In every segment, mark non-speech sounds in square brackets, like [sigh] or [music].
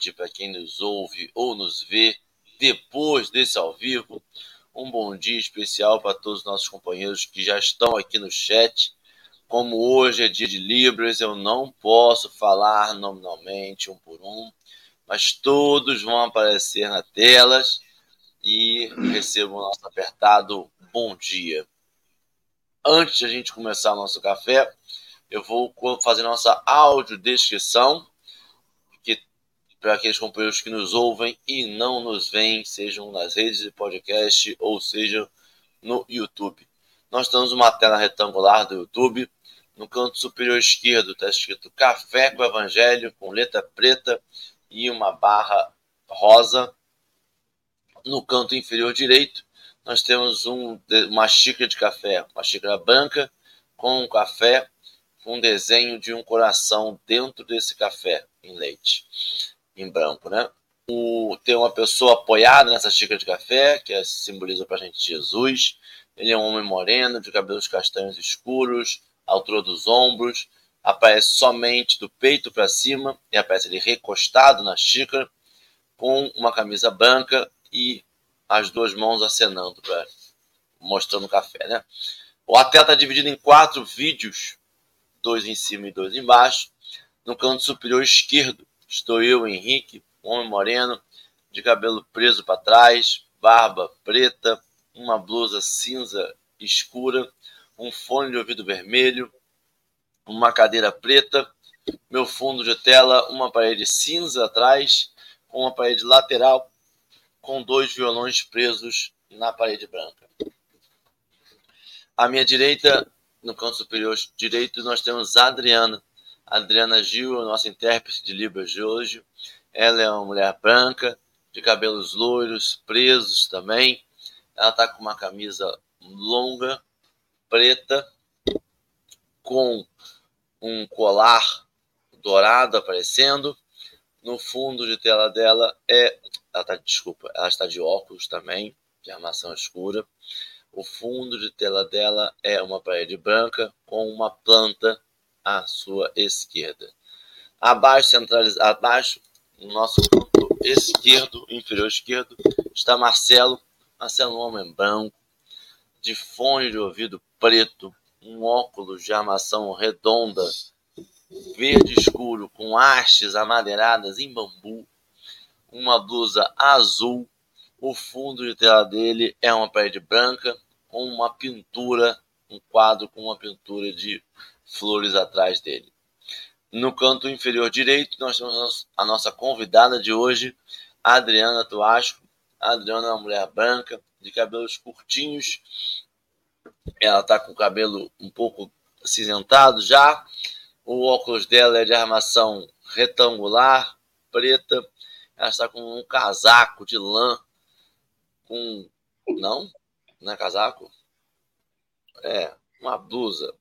noite para quem nos ouve ou nos vê depois desse ao vivo. Um bom dia especial para todos os nossos companheiros que já estão aqui no chat. Como hoje é dia de Libras, eu não posso falar nominalmente um por um, mas todos vão aparecer na telas e recebam o nosso apertado bom dia. Antes de a gente começar o nosso café, eu vou fazer nossa audiodescrição, para aqueles companheiros que nos ouvem e não nos veem, sejam nas redes de podcast ou seja no YouTube. Nós temos uma tela retangular do YouTube. No canto superior esquerdo está escrito Café com Evangelho, com letra preta e uma barra rosa. No canto inferior direito, nós temos um, uma xícara de café, uma xícara branca com um café com um desenho de um coração dentro desse café em leite, em branco, né? O, tem uma pessoa apoiada nessa xícara de café, que é, simboliza para a gente Jesus. Ele é um homem moreno, de cabelos castanhos escuros, altura dos ombros, aparece somente do peito para cima, e aparece ele recostado na xícara, com uma camisa branca e as duas mãos acenando, pra, mostrando o café, né? O atleta está dividido em quatro vídeos dois em cima e dois embaixo. No canto superior esquerdo estou eu, Henrique, homem moreno, de cabelo preso para trás, barba preta, uma blusa cinza escura, um fone de ouvido vermelho, uma cadeira preta, meu fundo de tela, uma parede cinza atrás, com uma parede lateral, com dois violões presos na parede branca. À minha direita, no canto superior direito, nós temos Adriana. Adriana Gil, a nossa intérprete de Libras de hoje. Ela é uma mulher branca, de cabelos loiros, presos também. Ela está com uma camisa longa, preta, com um colar dourado aparecendo. No fundo de tela dela é. Ela tá, desculpa, ela está de óculos também, de armação escura. O fundo de tela dela é uma parede branca com uma planta à sua esquerda. Abaixo, centralizado, abaixo, no nosso canto esquerdo, inferior esquerdo, está Marcelo. Marcelo, um homem branco, de fone de ouvido preto, um óculos de armação redonda, verde escuro, com hastes amadeiradas em bambu, uma blusa azul o fundo de tela dele é uma parede branca com uma pintura, um quadro com uma pintura de flores atrás dele. No canto inferior direito, nós temos a nossa convidada de hoje, Adriana Tuasco. Adriana é uma mulher branca, de cabelos curtinhos. Ela está com o cabelo um pouco acinzentado já. O óculos dela é de armação retangular, preta. Ela está com um casaco de lã com. Não? Não é casaco? É, uma blusa.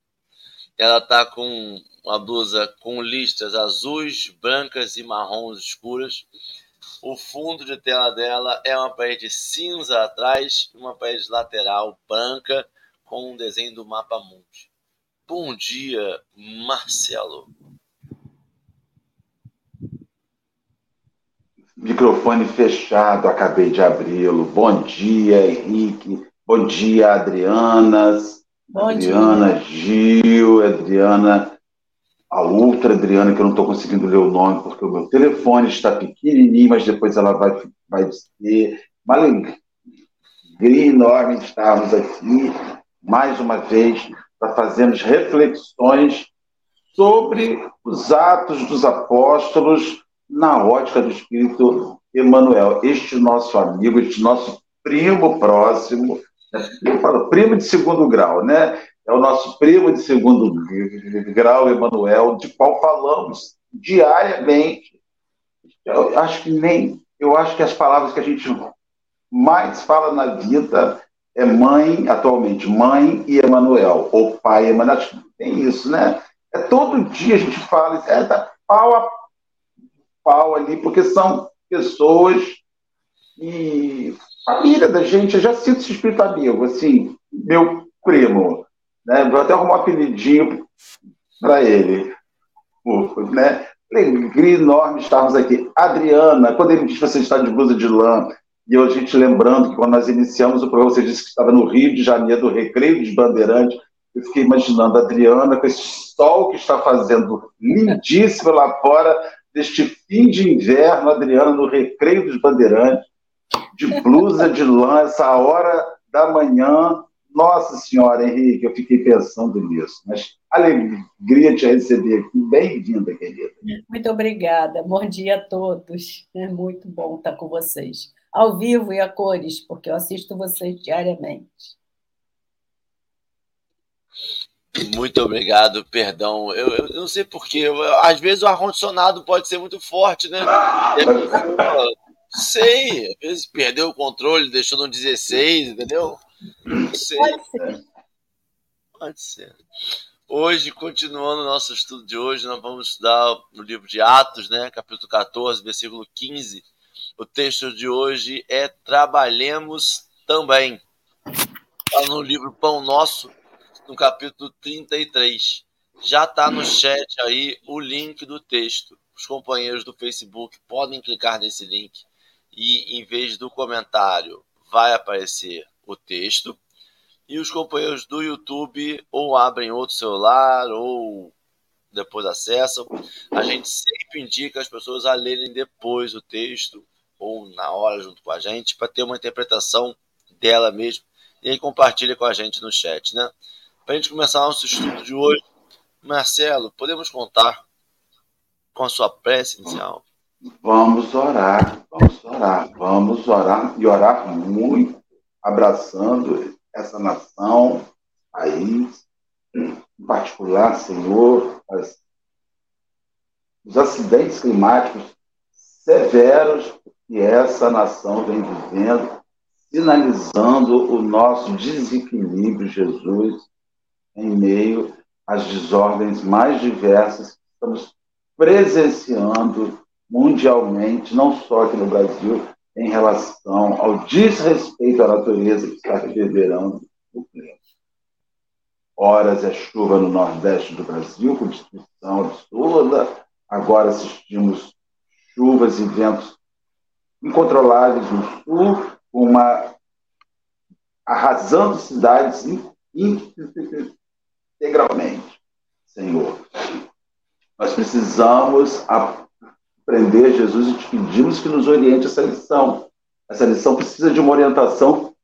Ela tá com uma blusa com listras azuis, brancas e marrons escuras. O fundo de tela dela é uma parede cinza atrás e uma parede lateral branca com um desenho do mapa mundi. Bom dia, Marcelo. Microfone fechado, acabei de abri-lo. Bom dia, Henrique. Bom dia, Adrianas. Bom Adriana dia. Gil, Adriana, a outra Adriana, que eu não estou conseguindo ler o nome, porque o meu telefone está pequenininho, mas depois ela vai, vai dizer. Uma alegria enorme estarmos aqui, mais uma vez, para fazermos reflexões sobre os atos dos apóstolos na ótica do Espírito Emmanuel, este nosso amigo, este nosso primo próximo? Eu falo primo de segundo grau, né? É o nosso primo de segundo grau, Emmanuel, de qual falamos diariamente. Eu acho que nem, eu acho que as palavras que a gente mais fala na vida é mãe, atualmente, mãe e Emanuel, ou pai e Emanuel. Acho que tem isso, né? É todo dia a gente fala, é da pau a pau ali, porque são pessoas e família da gente, eu já sinto esse espírito amigo, assim, meu primo, né? Vou até arrumar um apelidinho para ele. Né? Alegria enorme estarmos aqui. Adriana, quando ele disse que você está de blusa de lã, e a gente lembrando que quando nós iniciamos o programa, você disse que estava no Rio de Janeiro, do Recreio dos Bandeirantes. Eu fiquei imaginando a Adriana com esse sol que está fazendo lindíssimo lá fora, deste fim de inverno, Adriana no Recreio dos Bandeirantes, de blusa de lã, essa hora da manhã. Nossa Senhora, Henrique, eu fiquei pensando nisso. Mas alegria te receber aqui. Bem-vinda, querida. Muito obrigada. Bom dia a todos. É muito bom estar com vocês. Ao vivo e a cores, porque eu assisto vocês diariamente. Muito obrigado, perdão. Eu, eu não sei porquê. Às vezes o ar-condicionado pode ser muito forte, né? [laughs] sei, às vezes perdeu o controle, deixou no 16, entendeu? Não sei. Pode ser. Pode ser. Hoje, continuando o nosso estudo de hoje, nós vamos estudar no livro de Atos, né, capítulo 14, versículo 15. O texto de hoje é Trabalhemos também. Está no livro Pão Nosso, no capítulo 33. Já está no chat aí o link do texto. Os companheiros do Facebook podem clicar nesse link e, em vez do comentário, vai aparecer o texto e os companheiros do YouTube ou abrem outro celular ou depois acessam. A gente sempre indica as pessoas a lerem depois o texto ou na hora junto com a gente para ter uma interpretação dela mesmo e aí compartilha com a gente no chat, né? Para a gente começar nosso estudo de hoje, Marcelo, podemos contar com a sua prece inicial? Vamos orar, vamos orar, vamos orar e orar muito, abraçando essa nação, país, em particular, Senhor, as, os acidentes climáticos severos que essa nação vem vivendo, sinalizando o nosso desequilíbrio, Jesus, em meio às desordens mais diversas que estamos presenciando mundialmente, não só aqui no Brasil, em relação ao desrespeito à natureza que está reverberando o clima. Horas é chuva no nordeste do Brasil, com destruição absurda. Agora assistimos chuvas e ventos incontroláveis no sul, uma arrasando cidades integralmente. Senhor, nós precisamos aprender Jesus e te pedimos que nos oriente essa lição. Essa lição precisa de uma orientação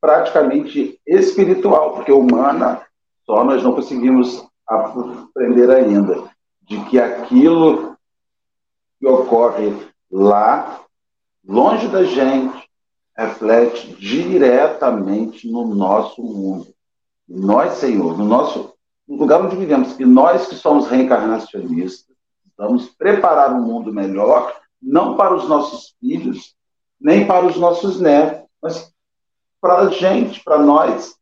praticamente espiritual, porque humana só nós não conseguimos aprender ainda. De que aquilo que ocorre lá, longe da gente, reflete diretamente no nosso mundo. Nós, Senhor, no nosso no lugar onde vivemos, e nós que somos reencarnacionistas, Vamos preparar um mundo melhor, não para os nossos filhos, nem para os nossos netos, mas para a gente, para nós,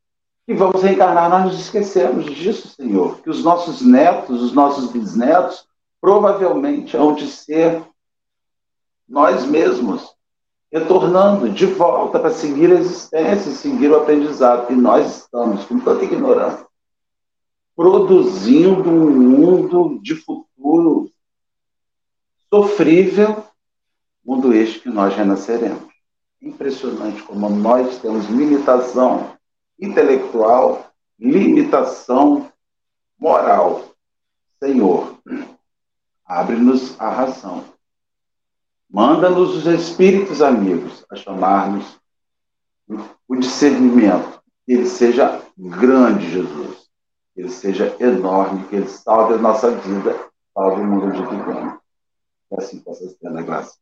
que vamos reencarnar. Nós nos esquecemos disso, Senhor, que os nossos netos, os nossos bisnetos, provavelmente hão de ser nós mesmos, retornando de volta para seguir a existência, seguir o aprendizado. E nós estamos, com tanta ignorância, produzindo um mundo de futuro sofrível, mundo este que nós renasceremos. Impressionante como nós temos limitação intelectual, limitação moral. Senhor, abre-nos a razão. Manda-nos os espíritos amigos a chamar-nos o discernimento. Que ele seja grande, Jesus. Que ele seja enorme, que ele salve a nossa vida, salve o mundo de vivemos assim possa ser na graça.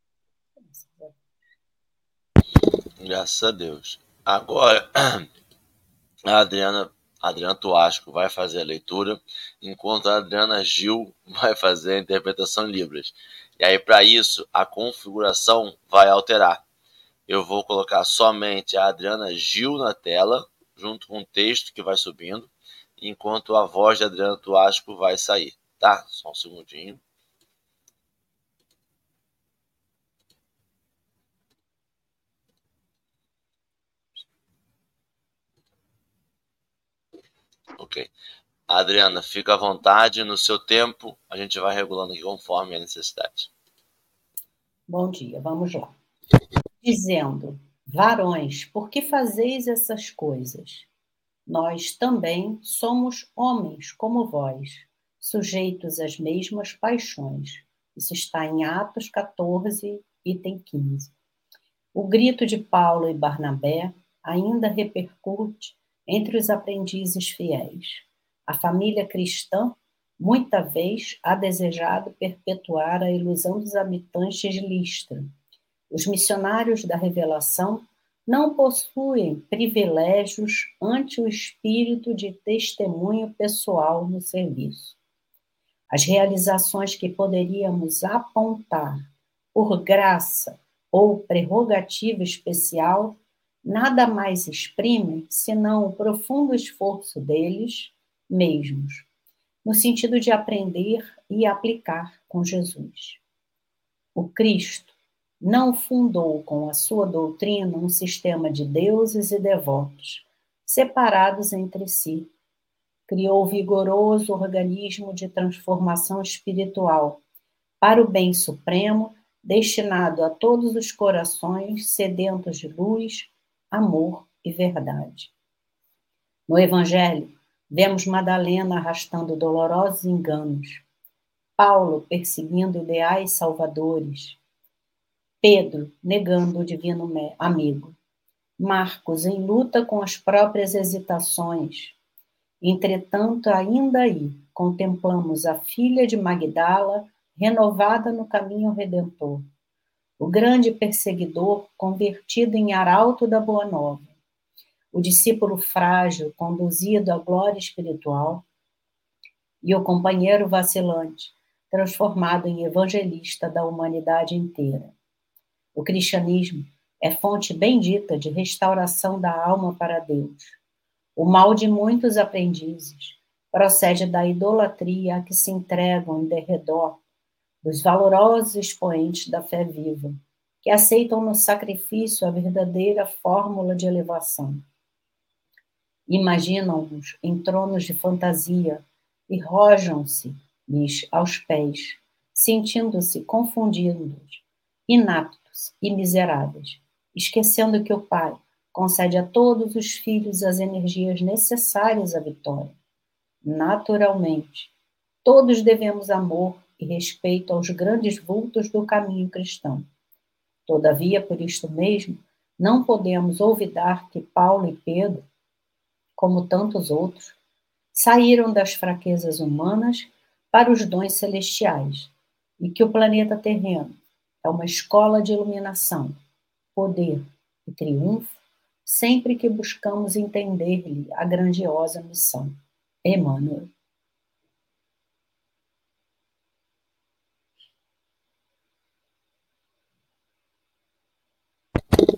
Graças a Deus. Agora, [clears throat] a Adriana, a Adriana Tuasco vai fazer a leitura, enquanto a Adriana Gil [laughs] vai fazer a interpretação em Libras. E aí, para isso, a configuração vai alterar. Eu vou colocar somente a Adriana Gil na tela, junto com o texto que vai subindo, enquanto a voz de Adriana Tuasco vai sair. Tá? Só um segundinho. Ok. Adriana, fica à vontade, no seu tempo, a gente vai regulando aqui conforme a necessidade. Bom dia, vamos lá. Dizendo, varões, por que fazeis essas coisas? Nós também somos homens como vós, sujeitos às mesmas paixões. Isso está em Atos 14, item 15. O grito de Paulo e Barnabé ainda repercute entre os aprendizes fiéis. A família cristã, muita vez, ha desejado perpetuar a ilusão dos habitantes de Listra. Os missionários da revelação não possuem privilégios ante o espírito de testemunho pessoal no serviço. As realizações que poderíamos apontar por graça ou prerrogativa especial nada mais exprimem senão o profundo esforço deles mesmos, no sentido de aprender e aplicar com Jesus. O Cristo não fundou com a sua doutrina um sistema de deuses e devotos, separados entre si. Criou vigoroso organismo de transformação espiritual para o bem supremo, destinado a todos os corações sedentos de luz, amor e verdade. No Evangelho, vemos Madalena arrastando dolorosos enganos, Paulo perseguindo ideais salvadores, Pedro negando o divino amigo, Marcos em luta com as próprias hesitações. Entretanto, ainda aí, contemplamos a filha de Magdala renovada no caminho redentor o grande perseguidor convertido em arauto da Boa Nova, o discípulo frágil conduzido à glória espiritual e o companheiro vacilante transformado em evangelista da humanidade inteira. O cristianismo é fonte bendita de restauração da alma para Deus. O mal de muitos aprendizes procede da idolatria a que se entregam em derredor dos valorosos expoentes da fé viva, que aceitam no sacrifício a verdadeira fórmula de elevação. Imaginam-nos em tronos de fantasia e rojam-se-lhes aos pés, sentindo-se confundidos, inaptos e miseráveis, esquecendo que o Pai concede a todos os filhos as energias necessárias à vitória. Naturalmente, todos devemos amor e respeito aos grandes vultos do caminho cristão. Todavia, por isto mesmo, não podemos olvidar que Paulo e Pedro, como tantos outros, saíram das fraquezas humanas para os dons celestiais e que o planeta terreno é uma escola de iluminação, poder e triunfo sempre que buscamos entender-lhe a grandiosa missão. Emmanuel.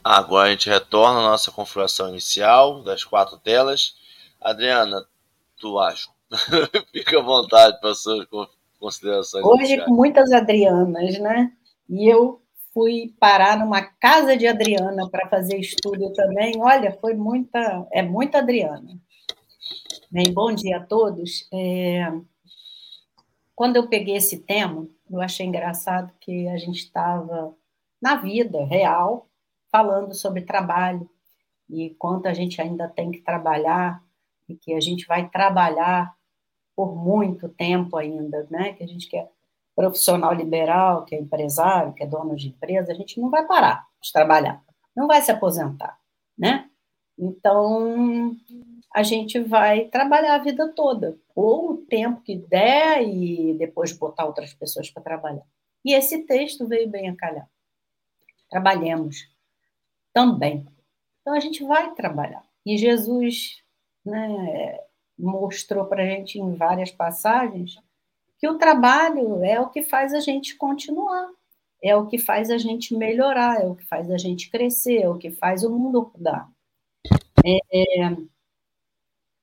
Agora a gente retorna à nossa configuração inicial das quatro telas. Adriana, tu acha? [laughs] Fica à vontade para suas considerações. Hoje com muitas Adrianas, né? E eu fui parar numa casa de Adriana para fazer estudo também. Olha, foi muita, é muita Adriana. Bem, bom dia a todos. É... Quando eu peguei esse tema, eu achei engraçado que a gente estava na vida real, falando sobre trabalho e quanto a gente ainda tem que trabalhar e que a gente vai trabalhar por muito tempo ainda, né? Que a gente quer profissional liberal, que é empresário, que é dono de empresa, a gente não vai parar de trabalhar, não vai se aposentar, né? Então, a gente vai trabalhar a vida toda, ou o tempo que der e depois botar outras pessoas para trabalhar. E esse texto veio bem a calhar. Trabalhemos também. Então a gente vai trabalhar. E Jesus né, mostrou para a gente em várias passagens que o trabalho é o que faz a gente continuar, é o que faz a gente melhorar, é o que faz a gente crescer, é o que faz o mundo mudar. É, é,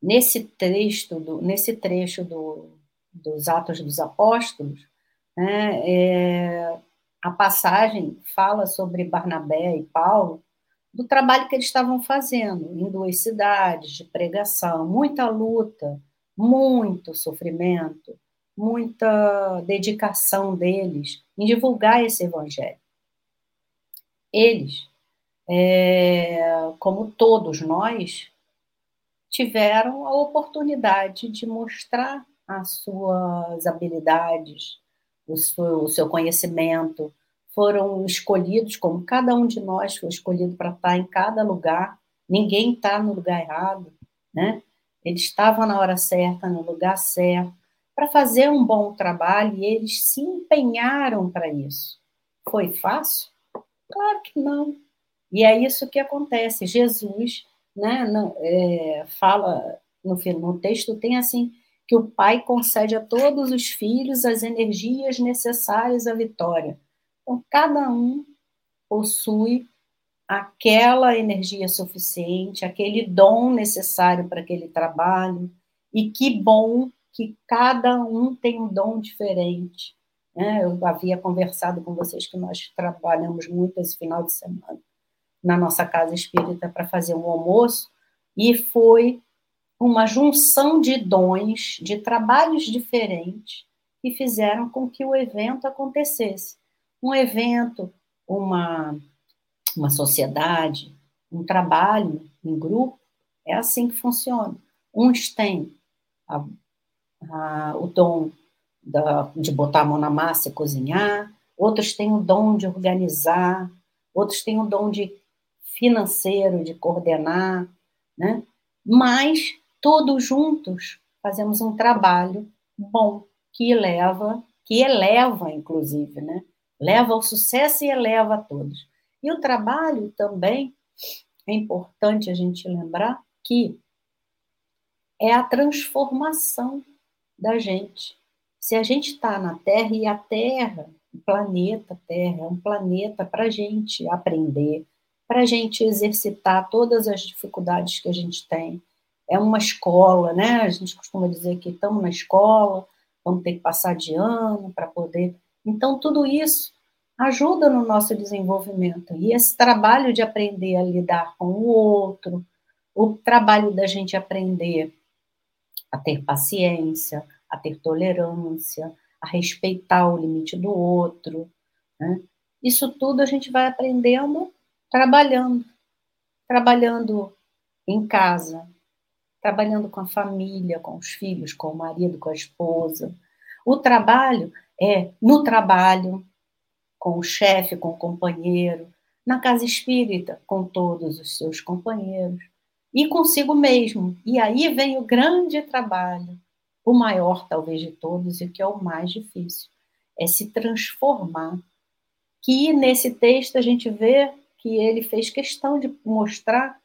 nesse texto, do, nesse trecho do, dos Atos dos Apóstolos, né, é, a passagem fala sobre Barnabé e Paulo do trabalho que eles estavam fazendo em duas cidades, de pregação, muita luta, muito sofrimento, muita dedicação deles em divulgar esse evangelho. Eles, é, como todos nós, tiveram a oportunidade de mostrar as suas habilidades, o seu, o seu conhecimento, foram escolhidos, como cada um de nós foi escolhido para estar em cada lugar, ninguém está no lugar errado, né? Eles estavam na hora certa, no lugar certo, para fazer um bom trabalho e eles se empenharam para isso. Foi fácil? Claro que não. E é isso que acontece. Jesus né, não, é, fala no, no texto, tem assim, que o Pai concede a todos os filhos as energias necessárias à vitória. Então, cada um possui aquela energia suficiente, aquele dom necessário para aquele trabalho, e que bom que cada um tem um dom diferente. Né? Eu havia conversado com vocês que nós trabalhamos muito esse final de semana na nossa casa espírita para fazer um almoço, e foi uma junção de dons, de trabalhos diferentes, que fizeram com que o evento acontecesse. Um evento, uma, uma sociedade, um trabalho em grupo, é assim que funciona. Uns têm a, a, o dom da, de botar a mão na massa e cozinhar, outros têm o dom de organizar, outros têm o dom de financeiro, de coordenar, né? Mas todos juntos fazemos um trabalho bom que eleva, que eleva, inclusive, né? Leva ao sucesso e eleva a todos. E o trabalho também é importante a gente lembrar que é a transformação da gente. Se a gente está na Terra e a Terra, o planeta Terra, é um planeta para a gente aprender, para a gente exercitar todas as dificuldades que a gente tem, é uma escola, né? A gente costuma dizer que estamos na escola, vamos ter que passar de ano para poder. Então, tudo isso ajuda no nosso desenvolvimento. E esse trabalho de aprender a lidar com o outro, o trabalho da gente aprender a ter paciência, a ter tolerância, a respeitar o limite do outro, né? Isso tudo a gente vai aprendendo trabalhando, trabalhando em casa, trabalhando com a família, com os filhos, com o marido, com a esposa. O trabalho é no trabalho, com o chefe, com o companheiro, na casa espírita, com todos os seus companheiros, e consigo mesmo. E aí vem o grande trabalho, o maior talvez de todos e que é o mais difícil, é se transformar. Que nesse texto a gente vê que ele fez questão de mostrar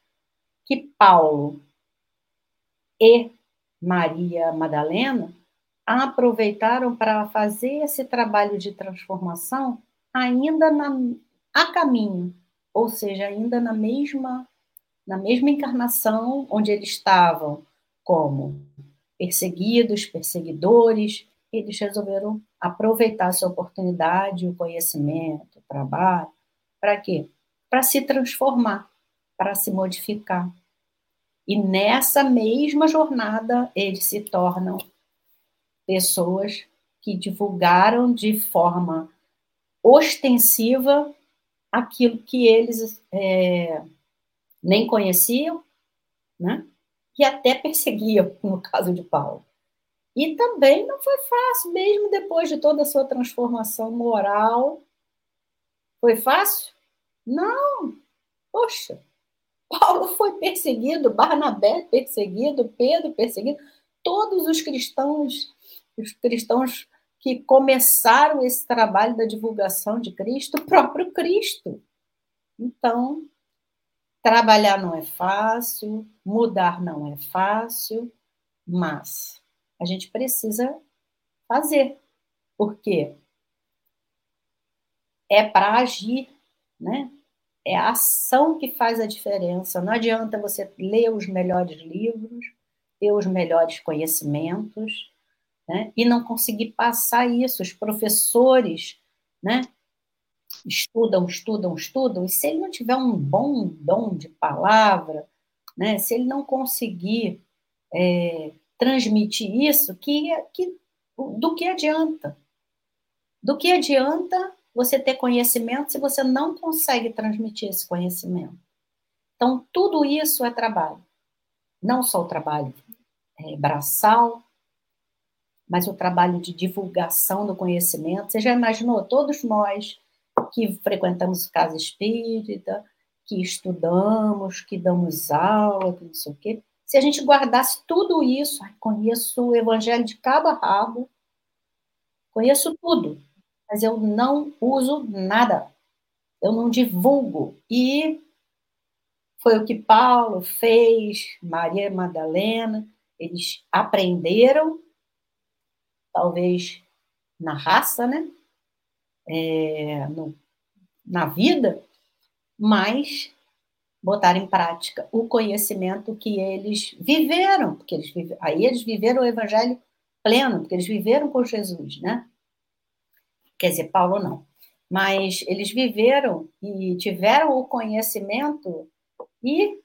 que Paulo e Maria Madalena aproveitaram para fazer esse trabalho de transformação ainda na, a caminho, ou seja, ainda na mesma na mesma encarnação onde eles estavam como perseguidos, perseguidores, eles resolveram aproveitar essa oportunidade, o conhecimento, o trabalho, para quê? Para se transformar, para se modificar. E nessa mesma jornada, eles se tornam pessoas que divulgaram de forma ostensiva aquilo que eles é, nem conheciam, né? E até perseguiam, [laughs] no caso de Paulo. E também não foi fácil, mesmo depois de toda a sua transformação moral. Foi fácil? Não. Poxa, Paulo foi perseguido, Barnabé perseguido, Pedro perseguido, todos os cristãos, os cristãos que começaram esse trabalho da divulgação de Cristo, o próprio Cristo. Então, trabalhar não é fácil, mudar não é fácil, mas a gente precisa fazer, porque é para agir, né? É a ação que faz a diferença. Não adianta você ler os melhores livros, ter os melhores conhecimentos, né? e não conseguir passar isso. Os professores né? estudam, estudam, estudam, e se ele não tiver um bom dom de palavra, né? se ele não conseguir é, transmitir isso, que, que do que adianta? Do que adianta você ter conhecimento se você não consegue transmitir esse conhecimento? Então, tudo isso é trabalho. Não só o trabalho é, braçal, mas o trabalho de divulgação do conhecimento. Você já imaginou? Todos nós que frequentamos casa espírita, que estudamos, que damos aula, que não sei o quê, se a gente guardasse tudo isso, conheço o evangelho de cabo a rabo, conheço tudo, mas eu não uso nada, eu não divulgo. E foi o que Paulo fez, Maria Madalena, eles aprenderam, talvez na raça, né? É, no, na vida, mas botar em prática o conhecimento que eles viveram, porque eles vive, aí eles viveram o evangelho pleno, porque eles viveram com Jesus, né? Quer dizer, Paulo não. Mas eles viveram e tiveram o conhecimento e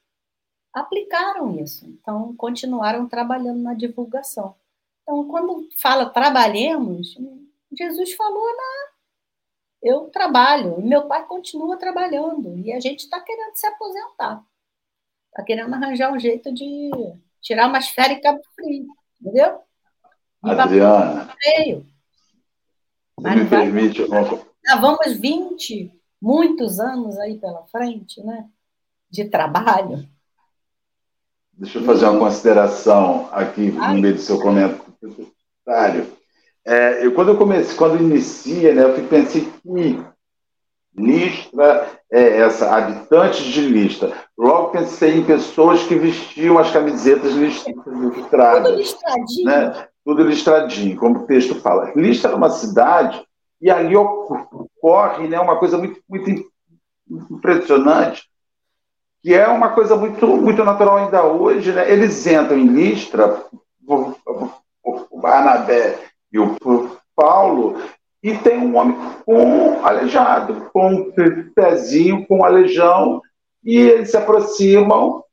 aplicaram isso. Então, continuaram trabalhando na divulgação. Então, quando fala trabalhemos, Jesus falou na eu trabalho, e meu pai continua trabalhando, e a gente está querendo se aposentar. Está querendo arranjar um jeito de tirar umas férias em Cabo Frio, entendeu? Adriana, feio. Mas me permite... Já vamos 20, muitos anos aí pela frente, né? De trabalho. Deixa eu fazer uma consideração aqui no meio do seu comentário. É, eu, quando eu comecei, quando inicia, né, eu pensei que Listra é essa, habitantes de Listra. Logo pensei em pessoas que vestiam as camisetas listradas. Tudo listradinho. Né? Tudo listradinho, como o texto fala. Listra é uma cidade e ali ocorre né, uma coisa muito, muito impressionante, que é uma coisa muito, muito natural ainda hoje. Né? Eles entram em Listra, Barnabé e o Paulo, e tem um homem com aleijado, com um pezinho, com aleijão, e eles se aproximam,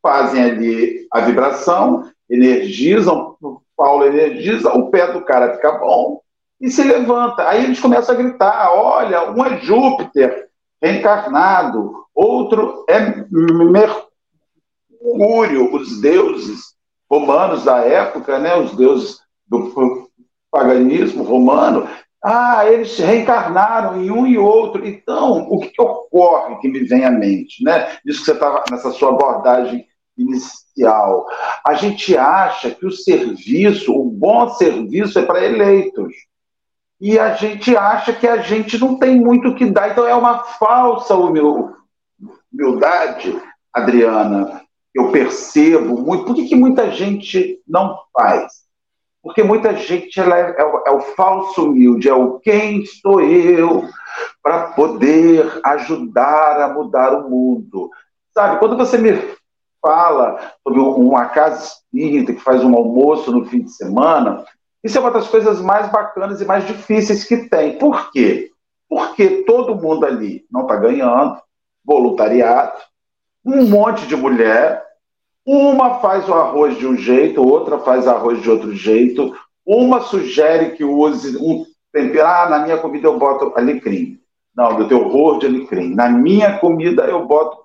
fazem ali a vibração, energizam, Paulo energiza, o pé do cara fica bom e se levanta. Aí eles começam a gritar: olha, um é Júpiter reencarnado, outro é Mercúrio, os deuses romanos da época, né, os deuses do paganismo romano, ah, eles reencarnaram em um e outro. Então, o que, ocorre que me vem à mente? Né? Isso que você estava nessa sua abordagem inicial. A gente acha que o serviço, o bom serviço é para eleitos. E a gente acha que a gente não tem muito o que dar. Então, é uma falsa humildade, Adriana. Eu percebo muito. Por que, que muita gente não faz? Porque muita gente é, é, o, é o falso humilde, é o quem sou eu para poder ajudar a mudar o mundo. Sabe, quando você me fala sobre uma casa espírita que faz um almoço no fim de semana, isso é uma das coisas mais bacanas e mais difíceis que tem. Por quê? Porque todo mundo ali não está ganhando, voluntariado, um monte de mulher uma faz o arroz de um jeito, outra faz arroz de outro jeito. Uma sugere que use um tempero. Ah, na minha comida eu boto alecrim. Não, eu tenho horror de alecrim. Na minha comida eu boto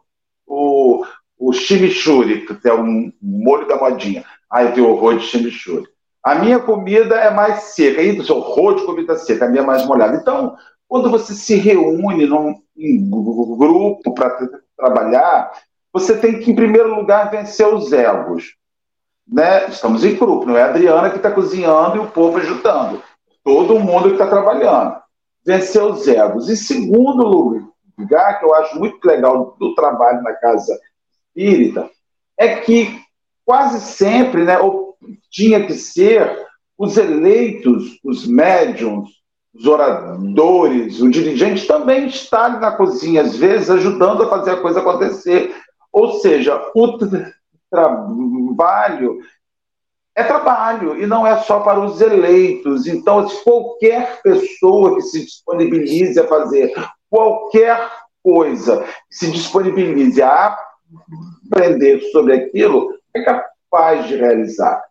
o, o chimichurri, que é um molho da modinha. Ah, eu tenho horror de chimichurri. A minha comida é mais seca. Aí, seu horror de comida seca, a minha é mais molhada. Então, quando você se reúne num, grupo para trabalhar, você tem que, em primeiro lugar, vencer os egos. Né? Estamos em grupo, não é a Adriana que está cozinhando e o povo ajudando. Todo mundo que está trabalhando. Vencer os egos. E segundo lugar, que eu acho muito legal do trabalho na casa espírita, é que quase sempre, né, tinha que ser, os eleitos, os médiums, os oradores, o dirigente também está na cozinha, às vezes, ajudando a fazer a coisa acontecer. Ou seja, o trabalho é trabalho e não é só para os eleitos. Então, se qualquer pessoa que se disponibilize a fazer qualquer coisa, se disponibilize a aprender sobre aquilo, é capaz de realizar.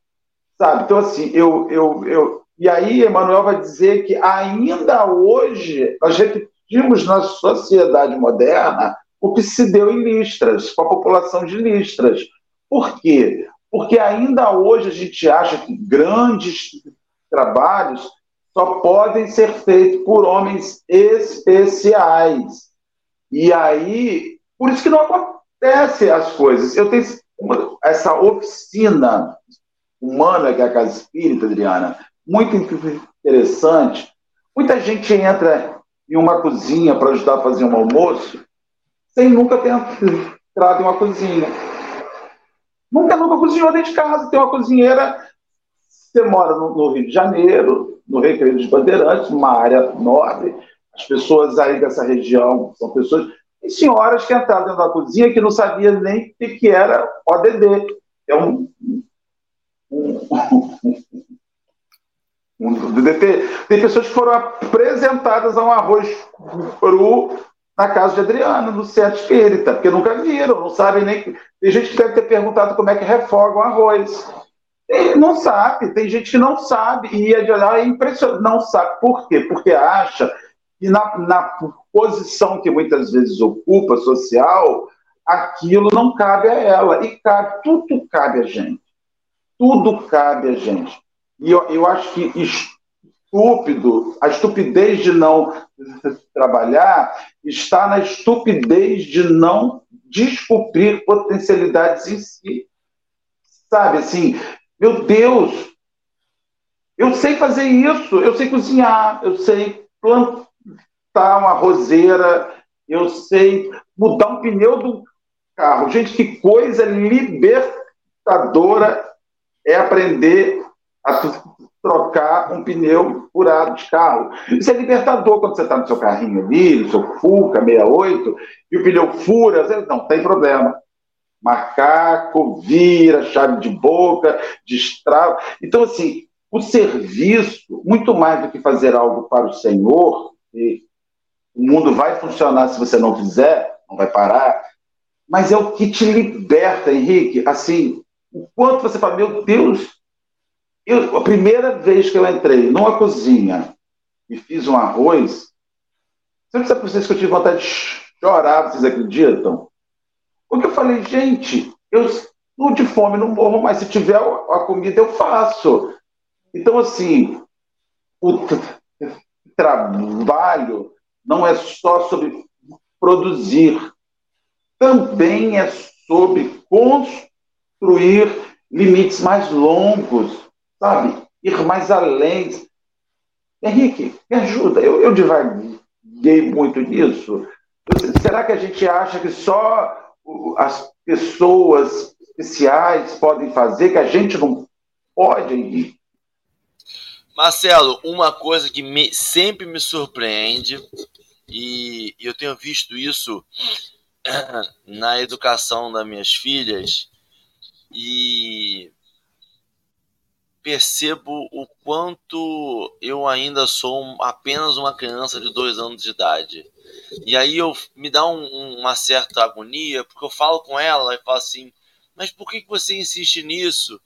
Sabe? Então, assim, eu, eu, eu. E aí, Emmanuel vai dizer que ainda hoje nós repetimos na sociedade moderna o que se deu em Listras, com a população de Listras. Por quê? Porque ainda hoje a gente acha que grandes trabalhos só podem ser feitos por homens especiais. E aí, por isso que não acontece as coisas. Eu tenho uma, essa oficina humana que é a Casa Espírita, Adriana, muito interessante. Muita gente entra em uma cozinha para ajudar a fazer um almoço sem nunca ter entrado em uma cozinha. Nunca, nunca cozinhou dentro de casa. Tem uma cozinheira, você mora no, Rio de Janeiro, no Recreio dos Bandeirantes, uma área nobre. As pessoas aí dessa região são pessoas. E senhoras que entraram dentro da cozinha que não sabia nem o que era ODD. É um, um, um, tem pessoas que foram apresentadas a um arroz cru na casa de Adriana, no centro espírita, porque nunca viram, não sabem nem. Tem gente que deve ter perguntado como é que refoga arroz. E não sabe, tem gente que não sabe, e é, é impressionante, não sabe. Por quê? Porque acha que na, na posição que muitas vezes ocupa social, aquilo não cabe a ela. E cabe, tudo cabe a gente. Tudo cabe a gente. E eu, eu acho que estúpido, a estupidez de não [laughs] trabalhar está na estupidez de não descobrir potencialidades em si. Sabe assim, meu Deus, eu sei fazer isso, eu sei cozinhar, eu sei plantar uma roseira, eu sei mudar um pneu do carro. Gente, que coisa libertadora é aprender a trocar um pneu furado de carro. Isso é libertador quando você está no seu carrinho ali, no seu Fuca 68, e o pneu fura, você, não tem problema. Macaco, vira, chave de boca, destrava. Então, assim, o serviço, muito mais do que fazer algo para o Senhor, e o mundo vai funcionar se você não fizer, não vai parar, mas é o que te liberta, Henrique. Assim, o quanto você fala, meu Deus, eu, a primeira vez que eu entrei numa cozinha e fiz um arroz, você não sabe para vocês que eu tive vontade de chorar, vocês acreditam? Porque eu falei, gente, eu não de fome não morro, mas se tiver a comida eu faço. Então, assim, o trabalho não é só sobre produzir, também é sobre construir limites mais longos sabe? Ir mais além. Henrique, me ajuda. Eu, eu divaguei muito nisso. Será que a gente acha que só as pessoas especiais podem fazer, que a gente não pode, Henrique? Marcelo, uma coisa que me, sempre me surpreende, e eu tenho visto isso [clears throat] na educação das minhas filhas, e percebo o quanto eu ainda sou apenas uma criança de dois anos de idade. E aí eu me dá um, uma certa agonia, porque eu falo com ela e falo assim, mas por que, que você insiste nisso?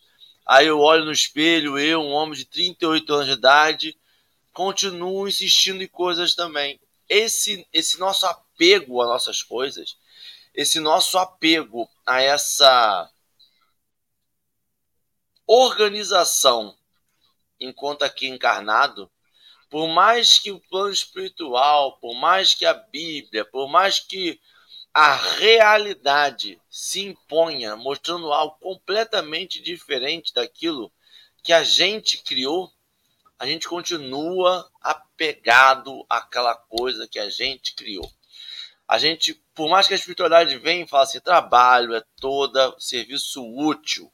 Aí eu olho no espelho, eu, um homem de 38 anos de idade, continuo insistindo em coisas também. Esse, esse nosso apego a nossas coisas, esse nosso apego a essa organização enquanto aqui encarnado, por mais que o plano espiritual, por mais que a Bíblia, por mais que a realidade se imponha, mostrando algo completamente diferente daquilo que a gente criou, a gente continua apegado àquela coisa que a gente criou. A gente, por mais que a espiritualidade venha e fale assim, trabalho é toda serviço útil,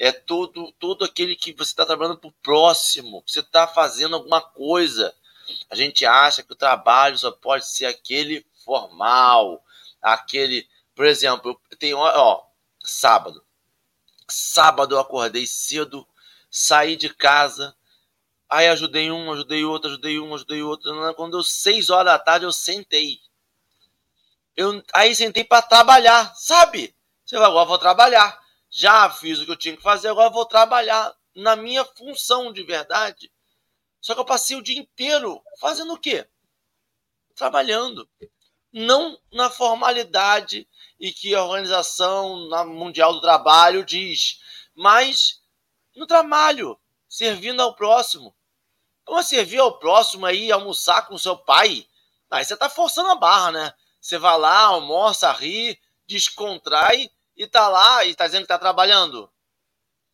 é todo, todo aquele que você está trabalhando para o próximo, você está fazendo alguma coisa. A gente acha que o trabalho só pode ser aquele formal, aquele, por exemplo, tem ó, sábado. Sábado eu acordei cedo, saí de casa, aí ajudei um, ajudei outro, ajudei um, ajudei outro. Quando deu seis horas da tarde eu sentei. Eu, aí sentei para trabalhar, sabe? Você vai agora vou trabalhar já fiz o que eu tinha que fazer, agora vou trabalhar. na minha função de verdade. Só que eu passei o dia inteiro fazendo o quê? Trabalhando. Não na formalidade e que a Organização Mundial do Trabalho diz, mas no trabalho, servindo ao próximo. Como servir ao próximo aí, almoçar com seu pai? Aí você tá forçando a barra, né? Você vai lá, almoça, ri, descontrai e tá lá e tá dizendo que tá trabalhando.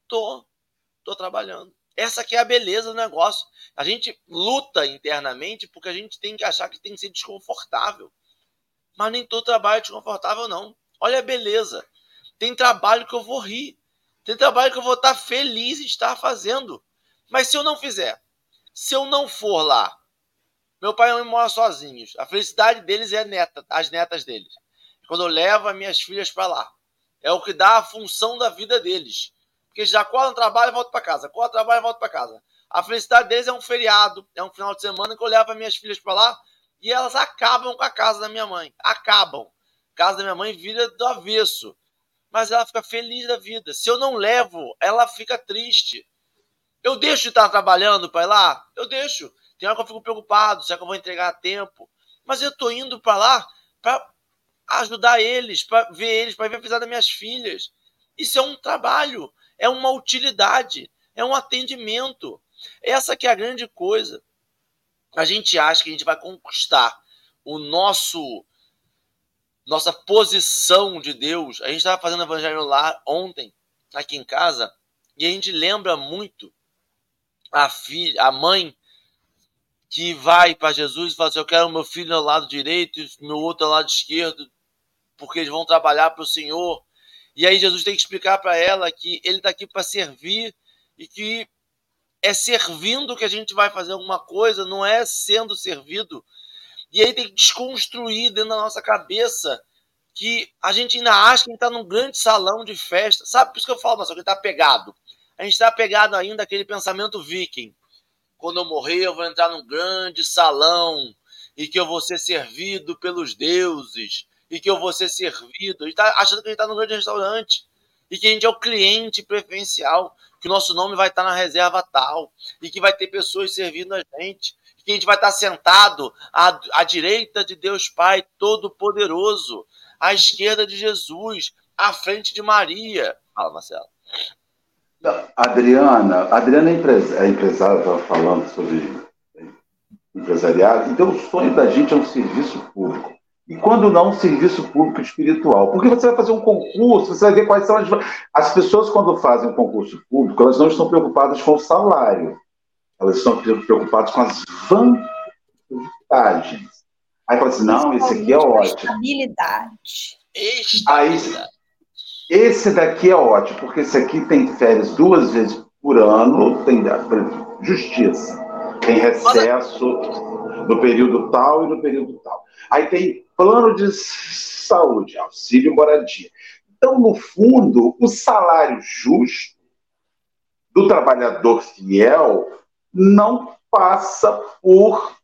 Tô, tô trabalhando. Essa que é a beleza do negócio. A gente luta internamente porque a gente tem que achar que tem que ser desconfortável. Mas nem todo trabalho é desconfortável, não. Olha a beleza. Tem trabalho que eu vou rir. Tem trabalho que eu vou estar feliz em estar fazendo. Mas se eu não fizer, se eu não for lá, meu pai e minha mãe moram sozinhos. A felicidade deles é neta, as netas deles. Quando eu levo as minhas filhas para lá. É o que dá a função da vida deles. Porque já acordam, trabalho e voltam para casa. Acordam, trabalho e voltam para casa. A felicidade deles é um feriado, é um final de semana que eu levo as minhas filhas para lá e elas acabam com a casa da minha mãe. Acabam. A casa da minha mãe vira do avesso. Mas ela fica feliz da vida. Se eu não levo, ela fica triste. Eu deixo de estar trabalhando para ir lá? Eu deixo. Tem hora que eu fico preocupado, será que eu vou entregar a tempo? Mas eu tô indo para lá para ajudar eles, para ver eles, para ver a felicidade das minhas filhas. Isso é um trabalho, é uma utilidade, é um atendimento. Essa que é a grande coisa. A gente acha que a gente vai conquistar o nosso nossa posição de Deus. A gente estava fazendo evangelho lá ontem, aqui em casa, e a gente lembra muito a filha, a mãe que vai para Jesus e fala assim: Eu quero meu filho ao lado direito meu outro ao lado esquerdo, porque eles vão trabalhar para o Senhor. E aí Jesus tem que explicar para ela que ele está aqui para servir e que é servindo que a gente vai fazer alguma coisa, não é sendo servido. E aí tem que desconstruir dentro da nossa cabeça que a gente ainda acha que está num grande salão de festa. Sabe por isso que eu falo, mas que está pegado. A gente está pegado ainda aquele pensamento viking quando eu morrer, eu vou entrar num grande salão e que eu vou ser servido pelos deuses e que eu vou ser servido. Ele está achando que a gente está num grande restaurante e que a gente é o cliente preferencial, que o nosso nome vai estar tá na reserva tal e que vai ter pessoas servindo a gente, que a gente vai estar tá sentado à, à direita de Deus Pai Todo-Poderoso, à esquerda de Jesus, à frente de Maria. Fala, Marcelo. Adriana, Adriana é, é empresária, estava falando sobre empresariado. Então, o sonho da gente é um serviço público. E quando não, um serviço público espiritual. Porque você vai fazer um concurso, você vai ver quais são as. As pessoas, quando fazem um concurso público, elas não estão preocupadas com o salário. Elas estão preocupadas com as vantagens. Aí fala assim: não, esse aqui é ótimo. Estabilidade. Aí, esse daqui é ótimo, porque esse aqui tem férias duas vezes por ano, tem justiça, tem recesso no período tal e no período tal. Aí tem plano de saúde, auxílio moradia. Então, no fundo, o salário justo do trabalhador fiel não passa por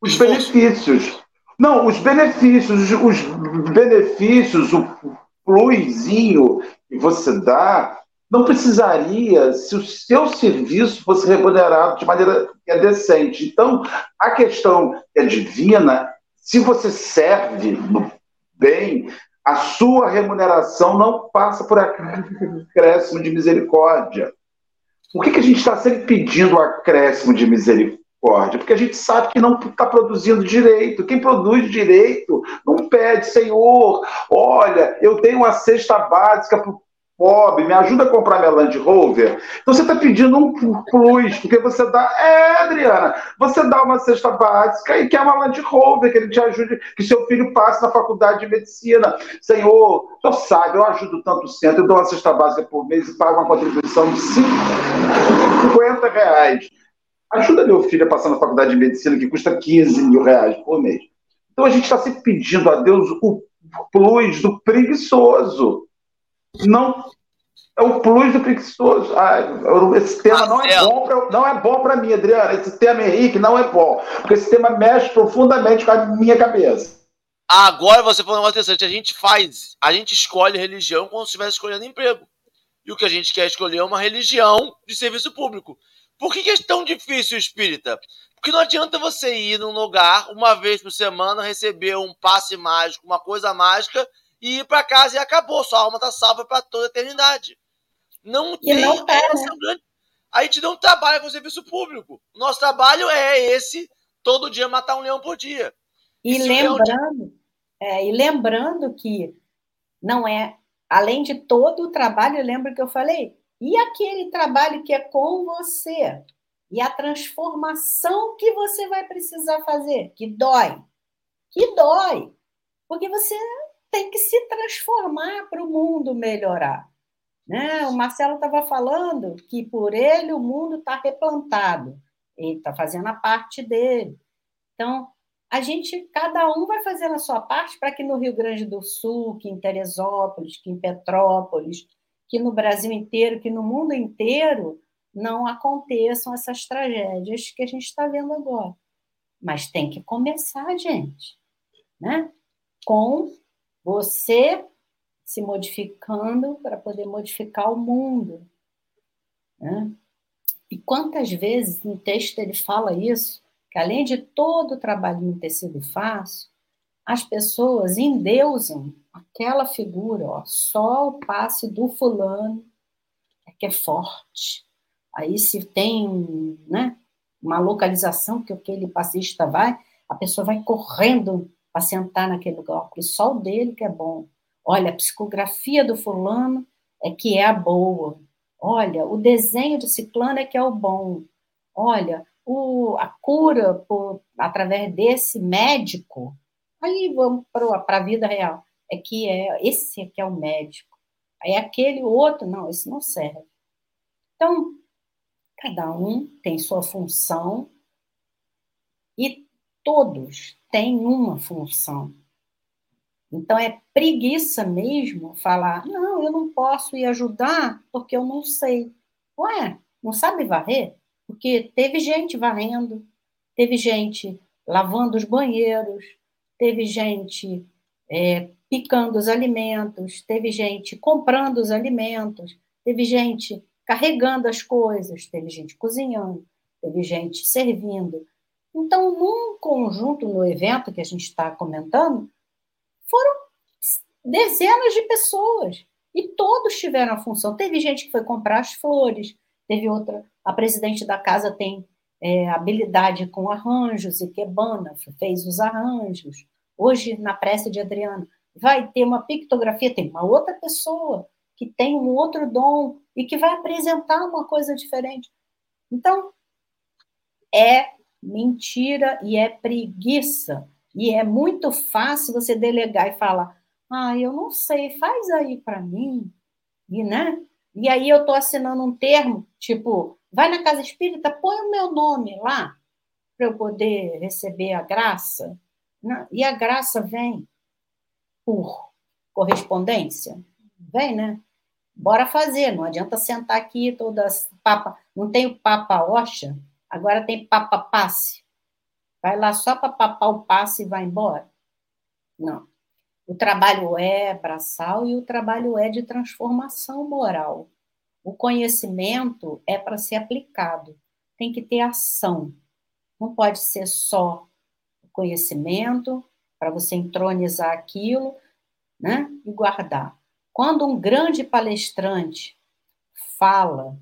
os benefícios não, os benefícios, os benefícios, o plusinho que você dá, não precisaria se o seu serviço fosse remunerado de maneira é decente. Então, a questão é divina, se você serve bem, a sua remuneração não passa por acréscimo de misericórdia. Por que, que a gente está sempre pedindo acréscimo de misericórdia? porque a gente sabe que não está produzindo direito. Quem produz direito não pede, Senhor, olha, eu tenho uma cesta básica pobre, me ajuda a comprar minha Land Rover. Então você está pedindo um plus, porque você dá. É, Adriana, você dá uma cesta básica e quer uma Land Rover, que ele te ajude, que seu filho passe na faculdade de medicina. Senhor, tu sabe, eu ajudo tanto centro, eu dou uma cesta básica por mês e pago uma contribuição de 50 reais. Ajuda meu filho a passar na faculdade de medicina, que custa 15 mil reais por mês. Então a gente está sempre pedindo a Deus o plus do preguiçoso. Não é o plus do preguiçoso. Ah, esse tema não é bom pra, não é bom para mim, Adriana. Esse tema, Henrique, não é bom. Porque esse tema mexe profundamente com a minha cabeça. Agora você falou um negócio interessante. A gente faz, a gente escolhe religião como se estivesse escolhendo emprego. E o que a gente quer escolher é uma religião de serviço público. Por que, que é tão difícil espírita? Porque não adianta você ir num lugar uma vez por semana, receber um passe mágico, uma coisa mágica, e ir para casa e acabou. Sua alma está salva para toda a eternidade. Não e tem. Não tá, né? grande... A gente não trabalha com serviço público. Nosso trabalho é esse: todo dia matar um leão por dia. E, e lembrando, é, e lembrando que não é, além de todo o trabalho, lembra que eu falei? E aquele trabalho que é com você? E a transformação que você vai precisar fazer, que dói. Que dói. Porque você tem que se transformar para o mundo melhorar. Né? O Marcelo estava falando que por ele o mundo está replantado. Ele está fazendo a parte dele. Então, a gente, cada um vai fazendo a sua parte para que no Rio Grande do Sul, que em Teresópolis, que em Petrópolis, que no Brasil inteiro, que no mundo inteiro, não aconteçam essas tragédias que a gente está vendo agora. Mas tem que começar, gente, né? Com você se modificando para poder modificar o mundo. Né? E quantas vezes no texto ele fala isso? que além de todo o trabalhinho ter sido fácil, as pessoas endeusam aquela figura, ó, só o passe do fulano é que é forte. Aí se tem né, uma localização que aquele passista vai, a pessoa vai correndo para sentar naquele lugar, porque só o dele que é bom. Olha, a psicografia do fulano é que é a boa. Olha, o desenho do ciclano é que é o bom. Olha, o, a cura por, através desse médico, aí vamos para a vida real, é que é esse é que é o médico. Aí aquele outro, não, esse não serve. Então, cada um tem sua função e todos têm uma função. Então é preguiça mesmo falar, não, eu não posso ir ajudar porque eu não sei. Ué, não sabe varrer? Porque teve gente varrendo, teve gente lavando os banheiros, teve gente é, picando os alimentos, teve gente comprando os alimentos, teve gente carregando as coisas, teve gente cozinhando, teve gente servindo. Então, num conjunto, no evento que a gente está comentando, foram dezenas de pessoas e todos tiveram a função. Teve gente que foi comprar as flores, teve outra a presidente da casa tem é, habilidade com arranjos, e Quebana fez os arranjos. Hoje, na prece de Adriano, vai ter uma pictografia, tem uma outra pessoa que tem um outro dom e que vai apresentar uma coisa diferente. Então, é mentira e é preguiça. E é muito fácil você delegar e falar: ah, eu não sei, faz aí para mim. E, né? e aí eu estou assinando um termo, tipo, Vai na casa espírita, põe o meu nome lá para eu poder receber a graça. E a graça vem por correspondência? Vem, né? Bora fazer, não adianta sentar aqui todas papa, não tem o papa Oxa, agora tem passe. Vai lá só para papar o passe e vai embora? Não. O trabalho é braçal e o trabalho é de transformação moral. O conhecimento é para ser aplicado, tem que ter ação. Não pode ser só o conhecimento para você entronizar aquilo né, e guardar. Quando um grande palestrante fala,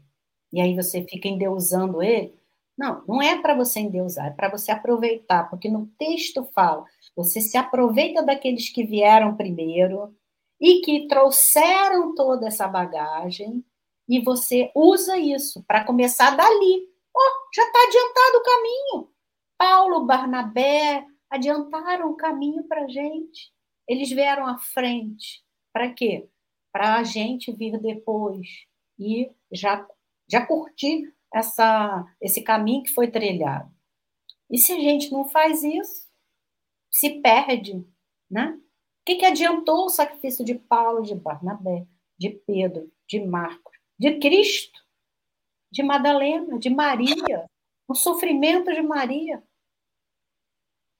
e aí você fica endeusando ele, não, não é para você endeusar, é para você aproveitar, porque no texto fala, você se aproveita daqueles que vieram primeiro e que trouxeram toda essa bagagem e você usa isso para começar dali. Oh, já está adiantado o caminho. Paulo, Barnabé adiantaram o caminho para a gente. Eles vieram à frente. Para quê? Para a gente vir depois e já, já curtir essa, esse caminho que foi trilhado. E se a gente não faz isso, se perde, né? O que, que adiantou o sacrifício de Paulo, de Barnabé, de Pedro, de Marcos? de Cristo, de Madalena, de Maria, o sofrimento de Maria.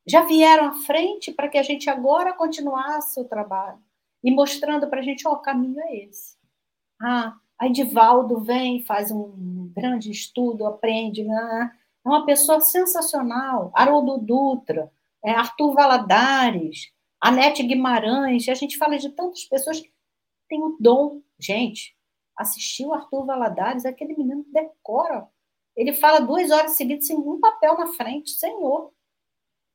Já vieram à frente para que a gente agora continuasse o trabalho e mostrando para a gente, ó, oh, o caminho é esse. Ah, Aí Divaldo vem, faz um grande estudo, aprende. Né? É uma pessoa sensacional. Haroldo Dutra, é Arthur Valadares, Anete Guimarães. A gente fala de tantas pessoas que têm o dom. Gente, assistiu Arthur Valadares, aquele menino decora. Ele fala duas horas seguidas sem um papel na frente. Senhor.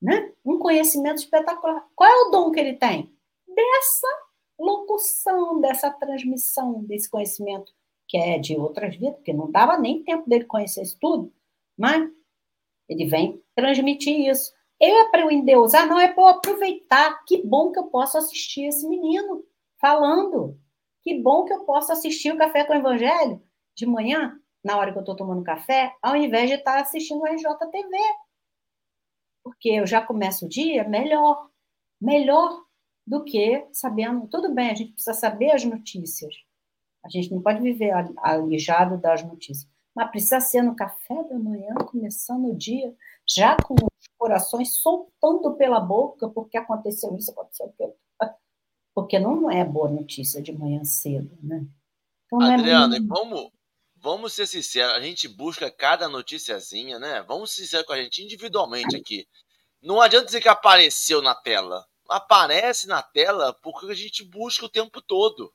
Né? Um conhecimento espetacular. Qual é o dom que ele tem? Dessa locução, dessa transmissão desse conhecimento que é de outras vidas, porque não dava nem tempo dele conhecer isso tudo, mas ele vem transmitir isso. Eu aprendi a usar, não é para eu aproveitar. Que bom que eu posso assistir esse menino falando. Que bom que eu posso assistir o Café com o Evangelho de manhã, na hora que eu estou tomando café, ao invés de estar assistindo o RJTV. Porque eu já começo o dia melhor. Melhor do que sabendo. Tudo bem, a gente precisa saber as notícias. A gente não pode viver alijado das notícias. Mas precisa ser no café da manhã, começando o dia, já com os corações soltando pela boca, porque aconteceu isso, aconteceu aquilo. [laughs] Porque não é boa notícia de manhã cedo, né? Então, Adriana, é muito... vamos, vamos ser sinceros, a gente busca cada noticiazinha, né? Vamos ser sinceros com a gente individualmente aqui. Não adianta dizer que apareceu na tela aparece na tela porque a gente busca o tempo todo.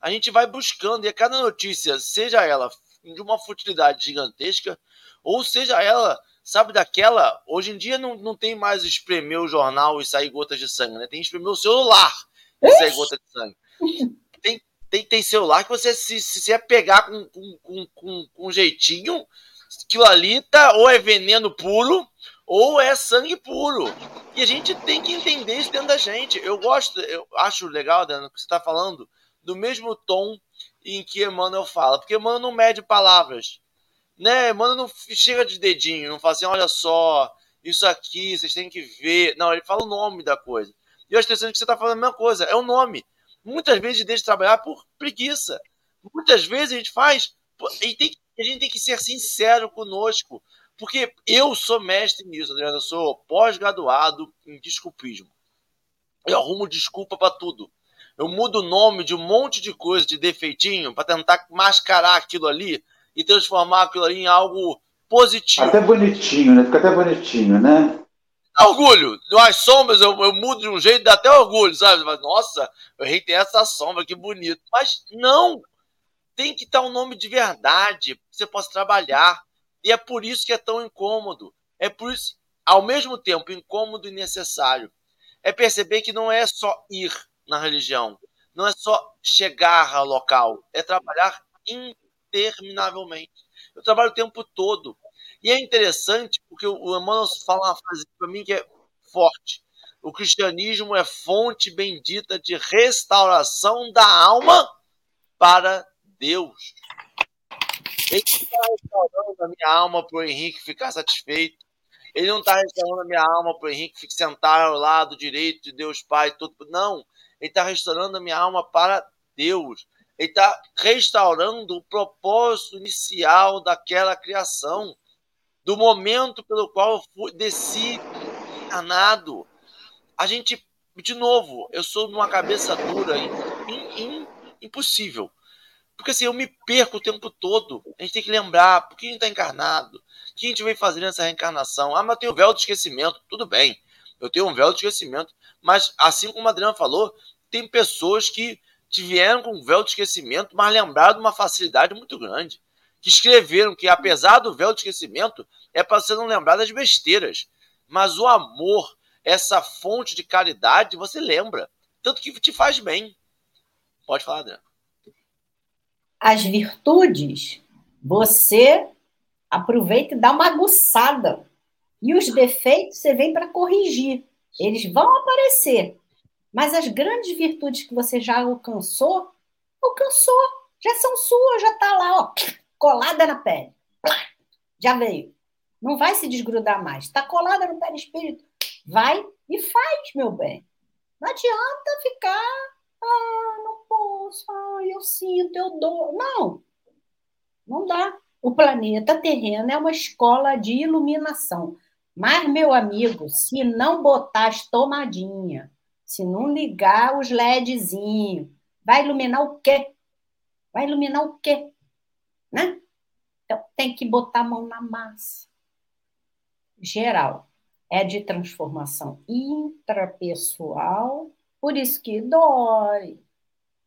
A gente vai buscando e a cada notícia, seja ela de uma futilidade gigantesca, ou seja ela, sabe, daquela. Hoje em dia não, não tem mais espremer o jornal e sair gotas de sangue, né? Tem que espremer o celular e sair gotas de sangue. Tem, tem, tem celular que você se, se, se é pegar com, com, com, com, com jeitinho, aquilo ali tá, ou é veneno puro, ou é sangue puro. E a gente tem que entender isso dentro da gente. Eu gosto, eu acho legal, Dana, que você está falando do mesmo tom em que Emmanuel fala, porque Emmanuel não mede palavras. Né? Emmanuel não chega de dedinho, não fala assim, olha só, isso aqui, vocês têm que ver. Não, ele fala o nome da coisa. E eu acho interessante que você está falando a mesma coisa, é o nome. Muitas vezes a gente deixa de trabalhar por preguiça. Muitas vezes a gente faz. E tem, a gente tem que ser sincero conosco. Porque eu sou mestre nisso, Adriano. Eu sou pós-graduado em desculpismo. Eu arrumo desculpa para tudo. Eu mudo o nome de um monte de coisa, de defeitinho, para tentar mascarar aquilo ali e transformar aquilo ali em algo positivo. Até bonitinho, né? Fica até bonitinho, né? Orgulho. As sombras eu, eu mudo de um jeito, dá até orgulho, sabe? Mas, nossa, eu reitei essa sombra, que bonito. Mas não! Tem que estar um nome de verdade, que você possa trabalhar. E é por isso que é tão incômodo. É por isso, ao mesmo tempo, incômodo e necessário. É perceber que não é só ir na religião, não é só chegar ao local, é trabalhar interminavelmente. Eu trabalho o tempo todo. E é interessante porque o Emmanuel fala uma frase para mim que é forte. O cristianismo é fonte bendita de restauração da alma para Deus. Ele não está restaurando a minha alma para o Henrique ficar satisfeito. Ele não está restaurando a minha alma para o Henrique ficar sentado ao lado direito de Deus Pai. Tudo. Não. Ele está restaurando a minha alma para Deus. Ele está restaurando o propósito inicial daquela criação, do momento pelo qual eu fui, desci encarnado. A gente, de novo, eu sou uma cabeça dura, in, in, impossível. Porque assim, eu me perco o tempo todo. A gente tem que lembrar por que a gente está encarnado. O que a gente veio fazer nessa reencarnação? Ah, mas eu tenho um véu de esquecimento. Tudo bem. Eu tenho um véu de esquecimento. Mas, assim como a Adriana falou, tem pessoas que vieram com um véu de esquecimento, mas lembraram de uma facilidade muito grande. Que escreveram que, apesar do véu de esquecimento, é para você não lembrar das besteiras. Mas o amor, essa fonte de caridade, você lembra. Tanto que te faz bem. Pode falar, Adriana as virtudes, você aproveita e dá uma aguçada. E os defeitos você vem para corrigir. Eles vão aparecer. Mas as grandes virtudes que você já alcançou, alcançou. Já são suas, já está lá, ó, colada na pele. Já veio. Não vai se desgrudar mais. Está colada no perispírito. Vai e faz, meu bem. Não adianta ficar ah, não posso, ah, eu sinto, eu dou. Não, não dá. O planeta terreno é uma escola de iluminação. Mas, meu amigo, se não botar as tomadinhas, se não ligar os LEDzinhos, vai iluminar o quê? Vai iluminar o quê? Né? Então, tem que botar a mão na massa. Geral. É de transformação intrapessoal, por isso que dói.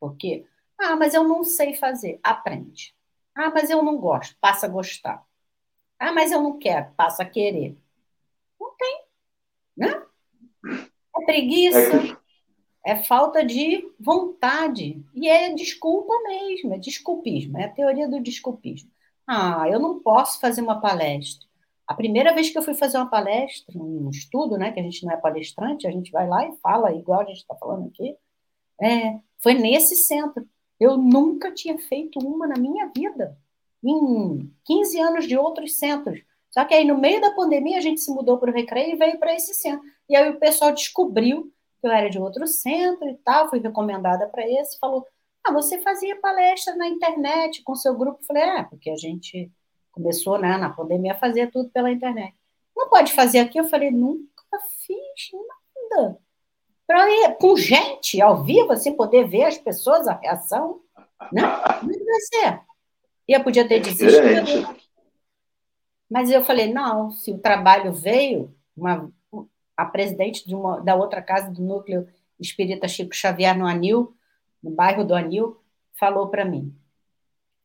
Porque, ah, mas eu não sei fazer. Aprende. Ah, mas eu não gosto. Passa a gostar. Ah, mas eu não quero. Passa a querer. Não tem. Né? É preguiça. É falta de vontade. E é desculpa mesmo, é desculpismo, é a teoria do desculpismo. Ah, eu não posso fazer uma palestra. A primeira vez que eu fui fazer uma palestra, um estudo, né, que a gente não é palestrante, a gente vai lá e fala, igual a gente está falando aqui, é, foi nesse centro. Eu nunca tinha feito uma na minha vida, em 15 anos de outros centros. Só que aí, no meio da pandemia, a gente se mudou para o Recreio e veio para esse centro. E aí o pessoal descobriu que eu era de outro centro e tal, fui recomendada para esse, falou, ah, você fazia palestra na internet com seu grupo? Eu falei, é, porque a gente começou, né, na pandemia, a fazer tudo pela internet. Não pode fazer aqui? Eu falei, nunca fiz nada. Pra ir com gente, ao vivo, assim, poder ver as pessoas, a reação, né? Como vai ser? E eu podia ter é desistido. Mas eu falei, não, se o trabalho veio, uma, a presidente de uma, da outra casa do núcleo espírita Chico Xavier no Anil, no bairro do Anil, falou para mim.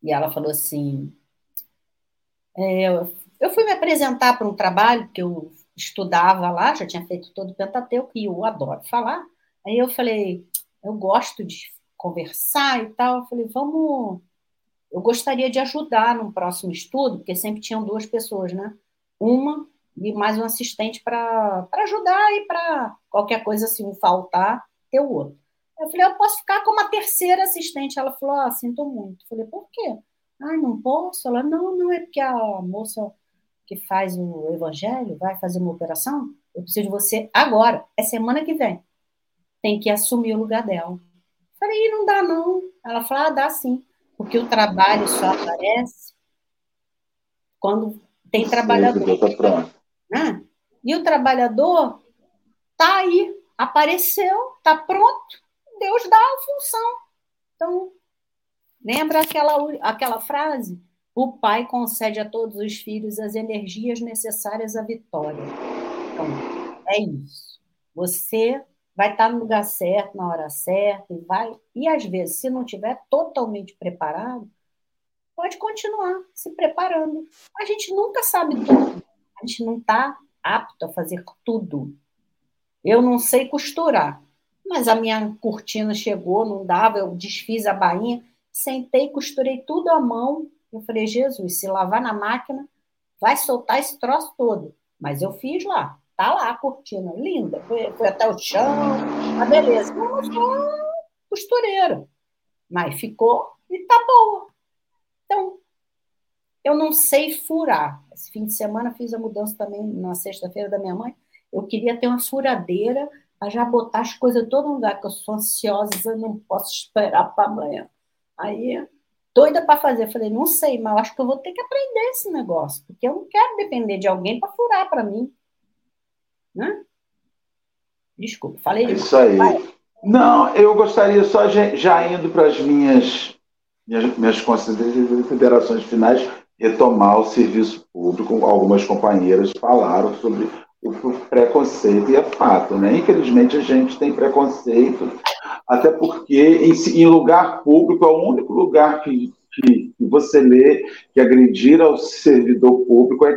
E ela falou assim: é, eu fui me apresentar para um trabalho que eu estudava lá, já tinha feito todo o Pentateuco, e eu adoro falar. Aí eu falei: eu gosto de conversar e tal. Eu falei: vamos. Eu gostaria de ajudar no próximo estudo, porque sempre tinham duas pessoas, né? Uma e mais um assistente para ajudar e para qualquer coisa, se um faltar, ter o outro. Eu falei, eu posso ficar como a terceira assistente. Ela falou, ah, sinto muito. Eu falei, por quê? Ah, não posso? Ela, não, não é porque a moça que faz o evangelho vai fazer uma operação. Eu preciso de você agora, é semana que vem. Tem que assumir o lugar dela. Eu falei, não dá não. Ela falou, ah, dá sim. Porque o trabalho só aparece quando tem trabalhador. Tá né? E o trabalhador está aí, apareceu, está pronto, Deus dá a função. Então, lembra aquela, aquela frase? O Pai concede a todos os filhos as energias necessárias à vitória. Então, é isso. Você vai estar no lugar certo, na hora certa, e vai. E às vezes, se não estiver totalmente preparado, pode continuar se preparando. A gente nunca sabe tudo a gente não está apto a fazer tudo. Eu não sei costurar, mas a minha cortina chegou, não dava, eu desfiz a bainha, sentei, costurei tudo à mão. Eu falei, Jesus, se lavar na máquina, vai soltar esse troço todo. Mas eu fiz lá, tá lá a cortina, linda, foi, foi até o chão, a ah, beleza. Não sou costureira, mas ficou e tá boa. Então, eu não sei furar. Esse fim de semana fiz a mudança também na sexta-feira da minha mãe. Eu queria ter uma furadeira para já botar as coisas todo lugar, que eu sou ansiosa, eu não posso esperar para amanhã. Aí, doida para fazer. falei, não sei, mas eu acho que eu vou ter que aprender esse negócio, porque eu não quero depender de alguém para furar para mim. Né? Desculpa, falei demais. Isso aí. Vai. Não, eu gostaria só já indo para as minhas, minhas, minhas considerações finais, retomar o serviço público. Algumas companheiras falaram sobre o preconceito, e é fato, né? Infelizmente, a gente tem preconceito, até porque em, em lugar público é o único lugar que, que, você lê que agredir ao servidor público é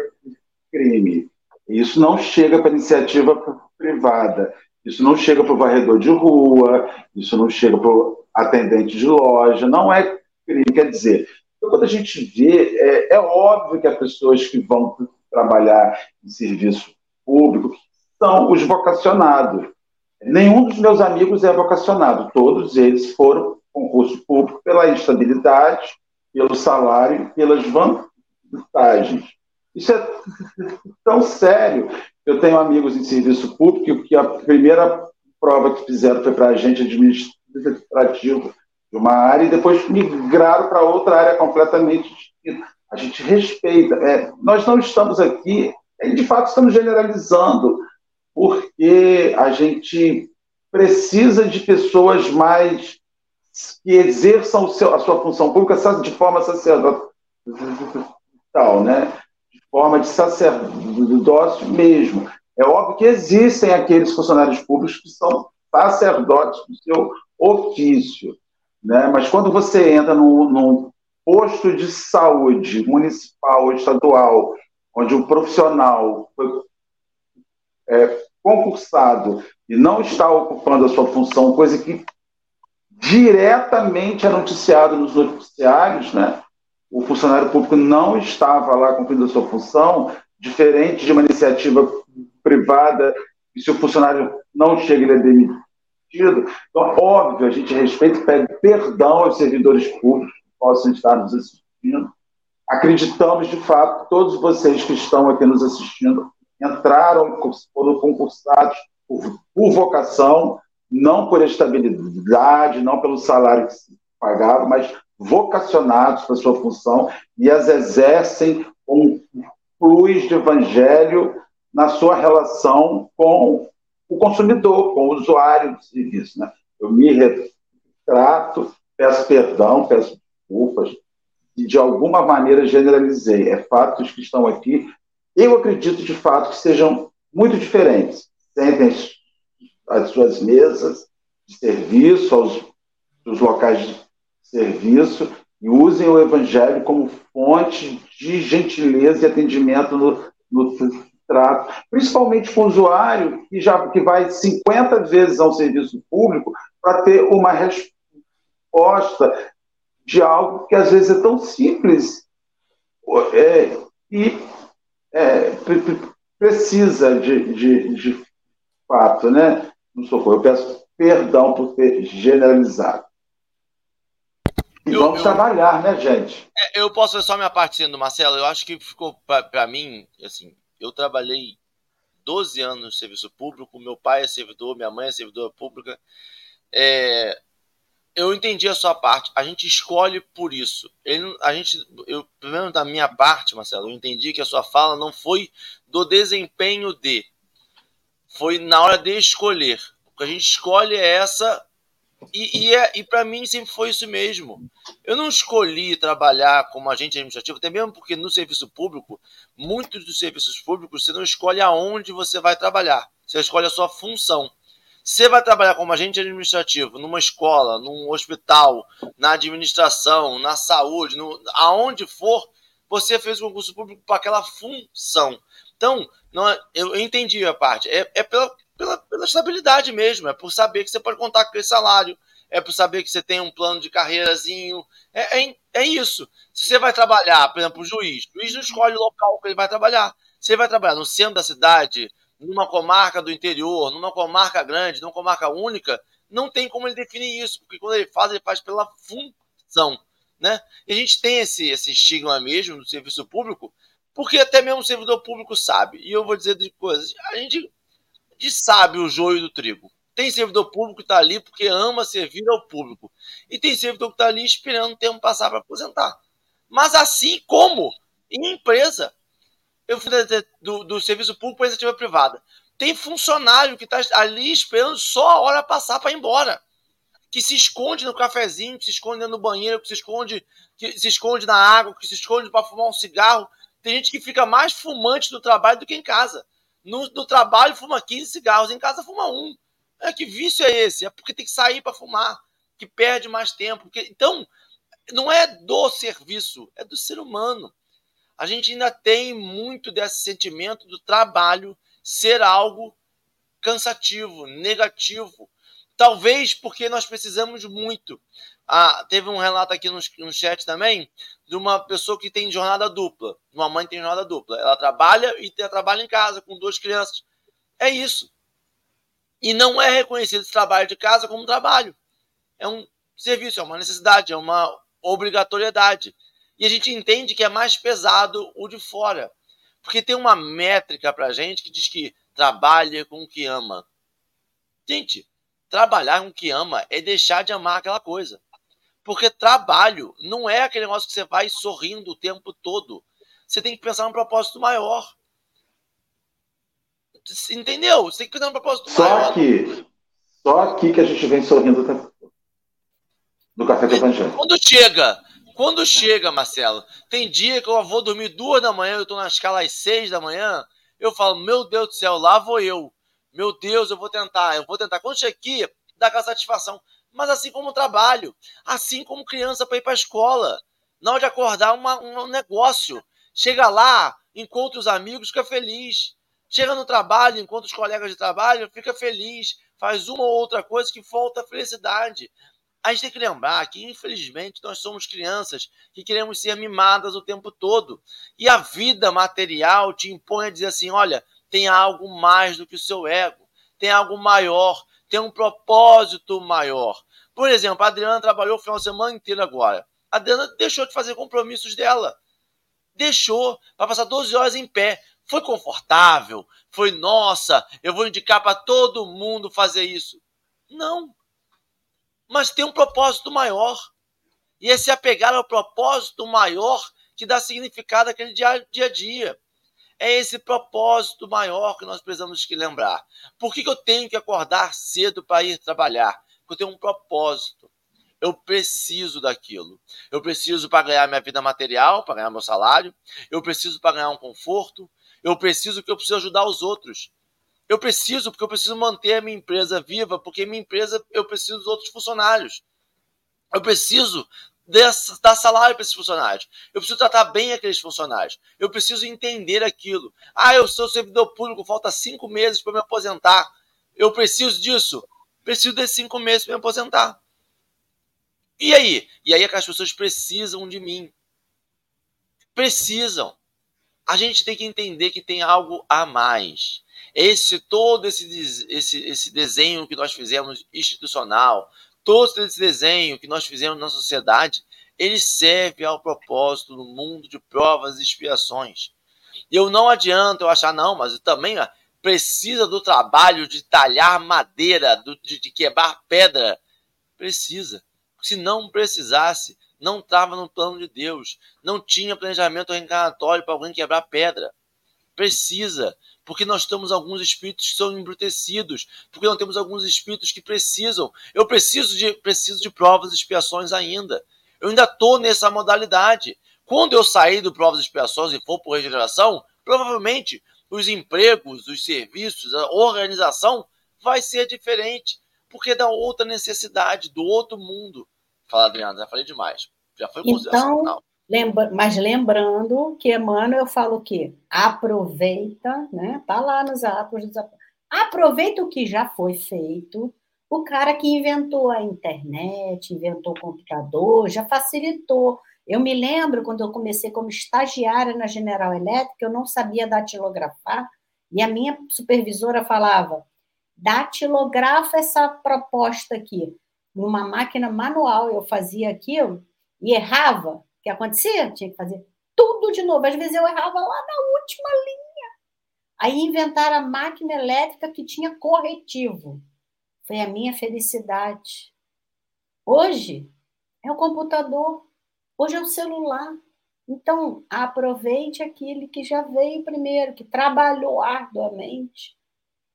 crime. Isso não chega para iniciativa privada, isso não chega para o varredor de rua, isso não chega para o atendente de loja, não é crime. Quer dizer, então, quando a gente vê, é, é óbvio que as pessoas que vão trabalhar em serviço público são os vocacionados. Nenhum dos meus amigos é vocacionado, todos eles foram concurso público pela estabilidade, pelo salário pelas vantagens. Isso é tão sério. Eu tenho amigos em serviço público que a primeira prova que fizeram foi para agente administrativo de uma área e depois migraram para outra área completamente distinta. A gente respeita. É, nós não estamos aqui, de fato, estamos generalizando, porque a gente precisa de pessoas mais que exerçam seu, a sua função pública de forma sacerdotal, né? de forma de sacerdócio mesmo. É óbvio que existem aqueles funcionários públicos que são sacerdotes do seu ofício, né? mas quando você entra num, num posto de saúde municipal ou estadual, onde o profissional foi é, concursado e não está ocupando a sua função, coisa que diretamente é noticiado nos noticiários, né? o funcionário público não estava lá cumprindo a sua função, diferente de uma iniciativa privada, e se o funcionário não chega, ele é demitido. Então, óbvio, a gente respeita e pede perdão aos servidores públicos que possam estar nos assistindo. Acreditamos, de fato, que todos vocês que estão aqui nos assistindo entraram, foram concursados por, por vocação, não por estabilidade, não pelo salário que se pagava, mas vocacionados para sua função e as exercem com luz de evangelho na sua relação com o consumidor, com o usuário do serviço. Né? Eu me retrato, peço perdão, peço desculpas, e de alguma maneira generalizei. É fatos que estão aqui. Eu acredito de fato que sejam muito diferentes. Sentem as suas mesas de serviço, aos, os locais de serviço e usem o evangelho como fonte de gentileza e atendimento no, no trato, principalmente com o usuário que já que vai 50 vezes ao serviço público para ter uma resposta de algo que às vezes é tão simples é, e é, precisa de, de, de fato, né? No socorro. Eu peço perdão por ter generalizado. E eu, vamos eu, trabalhar, né, gente? É, eu posso ver só minha parte sendo, Marcelo. Eu acho que ficou para mim, assim, eu trabalhei 12 anos no serviço público, meu pai é servidor, minha mãe é servidora pública. É, eu entendi a sua parte. A gente escolhe por isso. Ele, a gente, eu, pelo menos da minha parte, Marcelo, eu entendi que a sua fala não foi do desempenho de, foi na hora de escolher. O que a gente escolhe é essa e, e, é, e para mim sempre foi isso mesmo. Eu não escolhi trabalhar como agente administrativo, até mesmo porque no serviço público, muitos dos serviços públicos, você não escolhe aonde você vai trabalhar, você escolhe a sua função. Você vai trabalhar como agente administrativo numa escola, num hospital, na administração, na saúde, no, aonde for, você fez o concurso público para aquela função. Então, não, é, eu entendi a parte. É, é pela, pela, pela estabilidade mesmo, é por saber que você pode contar com esse salário, é por saber que você tem um plano de carreirazinho, é, é, é isso. Se você vai trabalhar, por exemplo, o juiz, o juiz não escolhe o local que ele vai trabalhar. Ele vai trabalhar no centro da cidade, numa comarca do interior, numa comarca grande, numa comarca única, não tem como ele definir isso, porque quando ele faz, ele faz pela função. Né? E a gente tem esse, esse estigma mesmo do serviço público, porque até mesmo o servidor público sabe. E eu vou dizer de coisas. A gente de sabe o joio do trigo. Tem servidor público que está ali porque ama servir ao público. E tem servidor que está ali esperando o tempo passar para aposentar. Mas assim como em empresa, eu fui do, do serviço público para a iniciativa privada. Tem funcionário que está ali esperando só a hora passar para ir embora. Que se esconde no cafezinho, que se esconde no banheiro, que se esconde, que se esconde na água, que se esconde para fumar um cigarro. Tem gente que fica mais fumante no trabalho do que em casa. No, no trabalho fuma 15 cigarros, em casa fuma um. É, que vício é esse? É porque tem que sair para fumar, que perde mais tempo. Porque... Então, não é do serviço, é do ser humano. A gente ainda tem muito desse sentimento do trabalho ser algo cansativo, negativo. Talvez porque nós precisamos muito. Ah, teve um relato aqui no, no chat também de uma pessoa que tem jornada dupla. Uma mãe tem jornada dupla. Ela trabalha e trabalha em casa com duas crianças. É isso. E não é reconhecido esse trabalho de casa como trabalho. É um serviço, é uma necessidade, é uma obrigatoriedade. E a gente entende que é mais pesado o de fora. Porque tem uma métrica pra gente que diz que trabalha com o que ama. Gente, trabalhar com o que ama é deixar de amar aquela coisa. Porque trabalho não é aquele negócio que você vai sorrindo o tempo todo. Você tem que pensar num propósito maior. Entendeu? Você tem que pensar num propósito só maior. Só aqui, só aqui que a gente vem sorrindo do café com evangelho. Quando chega, quando chega, Marcelo, tem dia que eu vou dormir duas da manhã, eu estou na escala às seis da manhã, eu falo, meu Deus do céu, lá vou eu. Meu Deus, eu vou tentar, eu vou tentar. Quando chega aqui, dá aquela satisfação. Mas assim como trabalho, assim como criança para ir para a escola, na hora de acordar uma, um negócio. Chega lá, encontra os amigos, fica feliz. Chega no trabalho, encontra os colegas de trabalho, fica feliz. Faz uma ou outra coisa que falta felicidade. A gente tem que lembrar que, infelizmente, nós somos crianças que queremos ser mimadas o tempo todo. E a vida material te impõe a dizer assim: olha, tem algo mais do que o seu ego, tem algo maior, tem um propósito maior. Por exemplo, a Adriana trabalhou o final de semana inteiro agora. A Adriana deixou de fazer compromissos dela. Deixou para passar 12 horas em pé. Foi confortável? Foi nossa, eu vou indicar para todo mundo fazer isso. Não. Mas tem um propósito maior. E é se apegar ao propósito maior que dá significado àquele dia, dia a dia. É esse propósito maior que nós precisamos que lembrar. Por que, que eu tenho que acordar cedo para ir trabalhar? Porque eu tenho um propósito. Eu preciso daquilo. Eu preciso para ganhar minha vida material, para ganhar meu salário. Eu preciso para ganhar um conforto. Eu preciso que eu preciso ajudar os outros. Eu preciso porque eu preciso manter a minha empresa viva, porque minha empresa eu preciso dos outros funcionários. Eu preciso dessa, dar salário para esses funcionários. Eu preciso tratar bem aqueles funcionários. Eu preciso entender aquilo. Ah, eu sou servidor público, falta cinco meses para me aposentar. Eu preciso disso. Preciso desses cinco meses para me aposentar. E aí? E aí é que as pessoas precisam de mim. Precisam. A gente tem que entender que tem algo a mais. Esse todo esse, esse, esse desenho que nós fizemos institucional, todo esse desenho que nós fizemos na sociedade, ele serve ao propósito do mundo de provas e expiações. E eu não adianta eu achar, não, mas também ó, precisa do trabalho de talhar madeira, de, de quebrar pedra. Precisa. Se não precisasse, não estava no plano de Deus. Não tinha planejamento reencarnatório para alguém quebrar pedra. Precisa porque nós temos alguns espíritos que são embrutecidos, porque nós temos alguns espíritos que precisam. Eu preciso de, preciso de provas e expiações ainda. Eu ainda estou nessa modalidade. Quando eu sair do provas e expiações e for por regeneração, provavelmente os empregos, os serviços, a organização vai ser diferente, porque é da outra necessidade, do outro mundo. Fala, Adriana, já falei demais. Já foi então, Lembra, mas lembrando que Emmanuel fala o quê? Aproveita, né? Tá lá nos atos dos Aproveita o que já foi feito. O cara que inventou a internet, inventou o computador, já facilitou. Eu me lembro quando eu comecei como estagiária na General Elétrica, eu não sabia datilografar, e a minha supervisora falava: datilografa essa proposta aqui. Numa máquina manual, eu fazia aquilo e errava que acontecia? Tinha que fazer tudo de novo. Às vezes eu errava lá na última linha. Aí inventaram a máquina elétrica que tinha corretivo. Foi a minha felicidade. Hoje é o computador, hoje é o celular. Então, aproveite aquele que já veio primeiro, que trabalhou arduamente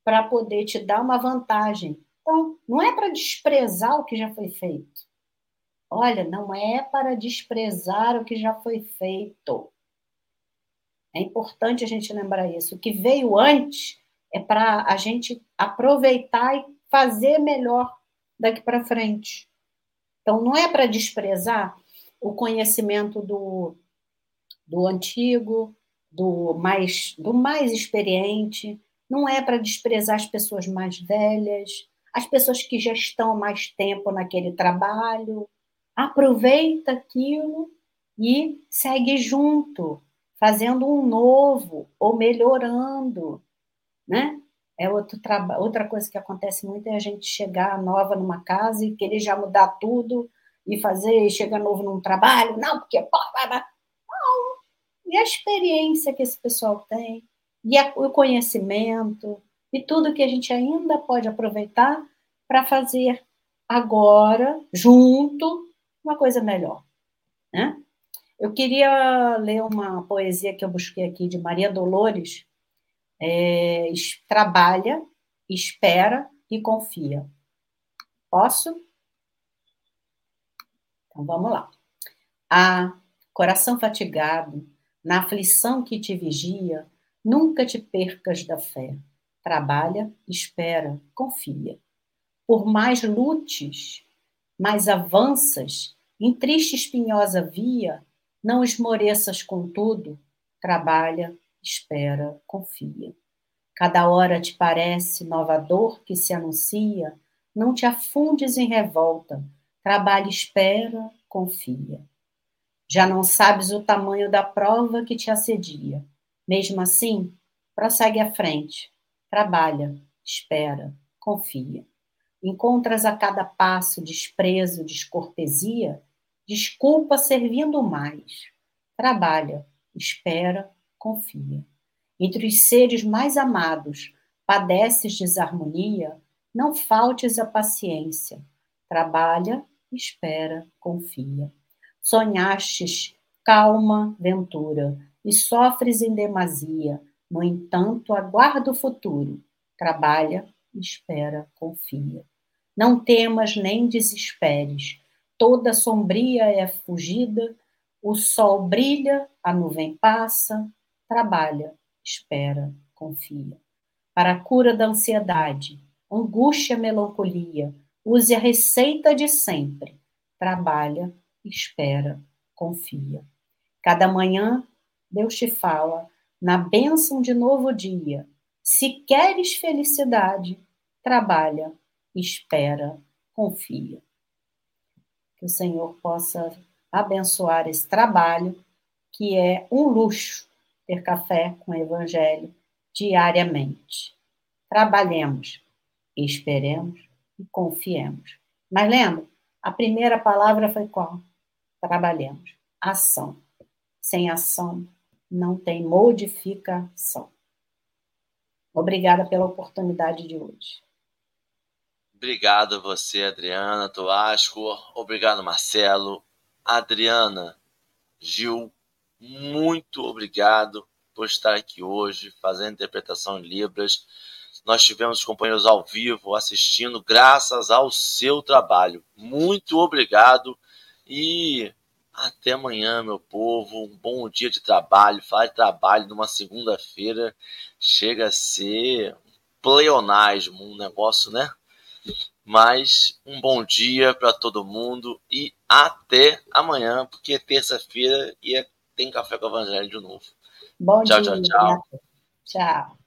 para poder te dar uma vantagem. Então, não é para desprezar o que já foi feito. Olha, não é para desprezar o que já foi feito. É importante a gente lembrar isso. O que veio antes é para a gente aproveitar e fazer melhor daqui para frente. Então, não é para desprezar o conhecimento do, do antigo, do mais, do mais experiente, não é para desprezar as pessoas mais velhas, as pessoas que já estão mais tempo naquele trabalho, aproveita aquilo e segue junto, fazendo um novo ou melhorando, né? É outro outra coisa que acontece muito é a gente chegar nova numa casa e querer já mudar tudo e fazer, chegar novo num trabalho, não, porque não. E a experiência que esse pessoal tem, e a, o conhecimento, e tudo que a gente ainda pode aproveitar para fazer agora, junto, uma coisa melhor. Né? Eu queria ler uma poesia que eu busquei aqui de Maria Dolores. É, trabalha, espera e confia. Posso? Então vamos lá. Ah, coração fatigado, na aflição que te vigia, nunca te percas da fé. Trabalha, espera, confia. Por mais lutes, mais avanças, em triste espinhosa via, não esmoreças contudo, trabalha, espera, confia. Cada hora te parece nova dor que se anuncia, não te afundes em revolta, trabalha, espera, confia. Já não sabes o tamanho da prova que te assedia. Mesmo assim, prossegue à frente, trabalha, espera, confia. Encontras a cada passo desprezo, descortesia, desculpa servindo mais. Trabalha, espera, confia. Entre os seres mais amados, padeces desarmonia, não faltes a paciência. Trabalha, espera, confia. Sonhastes calma ventura e sofres em demasia. No entanto, aguarda o futuro. Trabalha, espera, confia. Não temas nem desesperes. Toda sombria é fugida, o sol brilha, a nuvem passa. Trabalha, espera, confia. Para a cura da ansiedade, angústia, melancolia, use a receita de sempre. Trabalha, espera, confia. Cada manhã, Deus te fala na bênção de novo dia. Se queres felicidade, trabalha, espera, confia. Que o Senhor possa abençoar esse trabalho, que é um luxo ter café com o Evangelho diariamente. Trabalhemos, esperemos e confiemos. Mas lembra, a primeira palavra foi qual? trabalhemos. Ação. Sem ação, não tem modificação. Obrigada pela oportunidade de hoje. Obrigado você, Adriana Toasco. Obrigado, Marcelo. Adriana, Gil, muito obrigado por estar aqui hoje fazendo interpretação em Libras. Nós tivemos companheiros ao vivo assistindo, graças ao seu trabalho. Muito obrigado e até amanhã, meu povo. Um bom dia de trabalho. Falar de trabalho numa segunda-feira chega a ser pleonasmo, um negócio, né? Mas um bom dia para todo mundo e até amanhã, porque é terça-feira e é, tem café com o Evangelho de novo. Bom tchau, dia. Tchau, tchau. Tchau.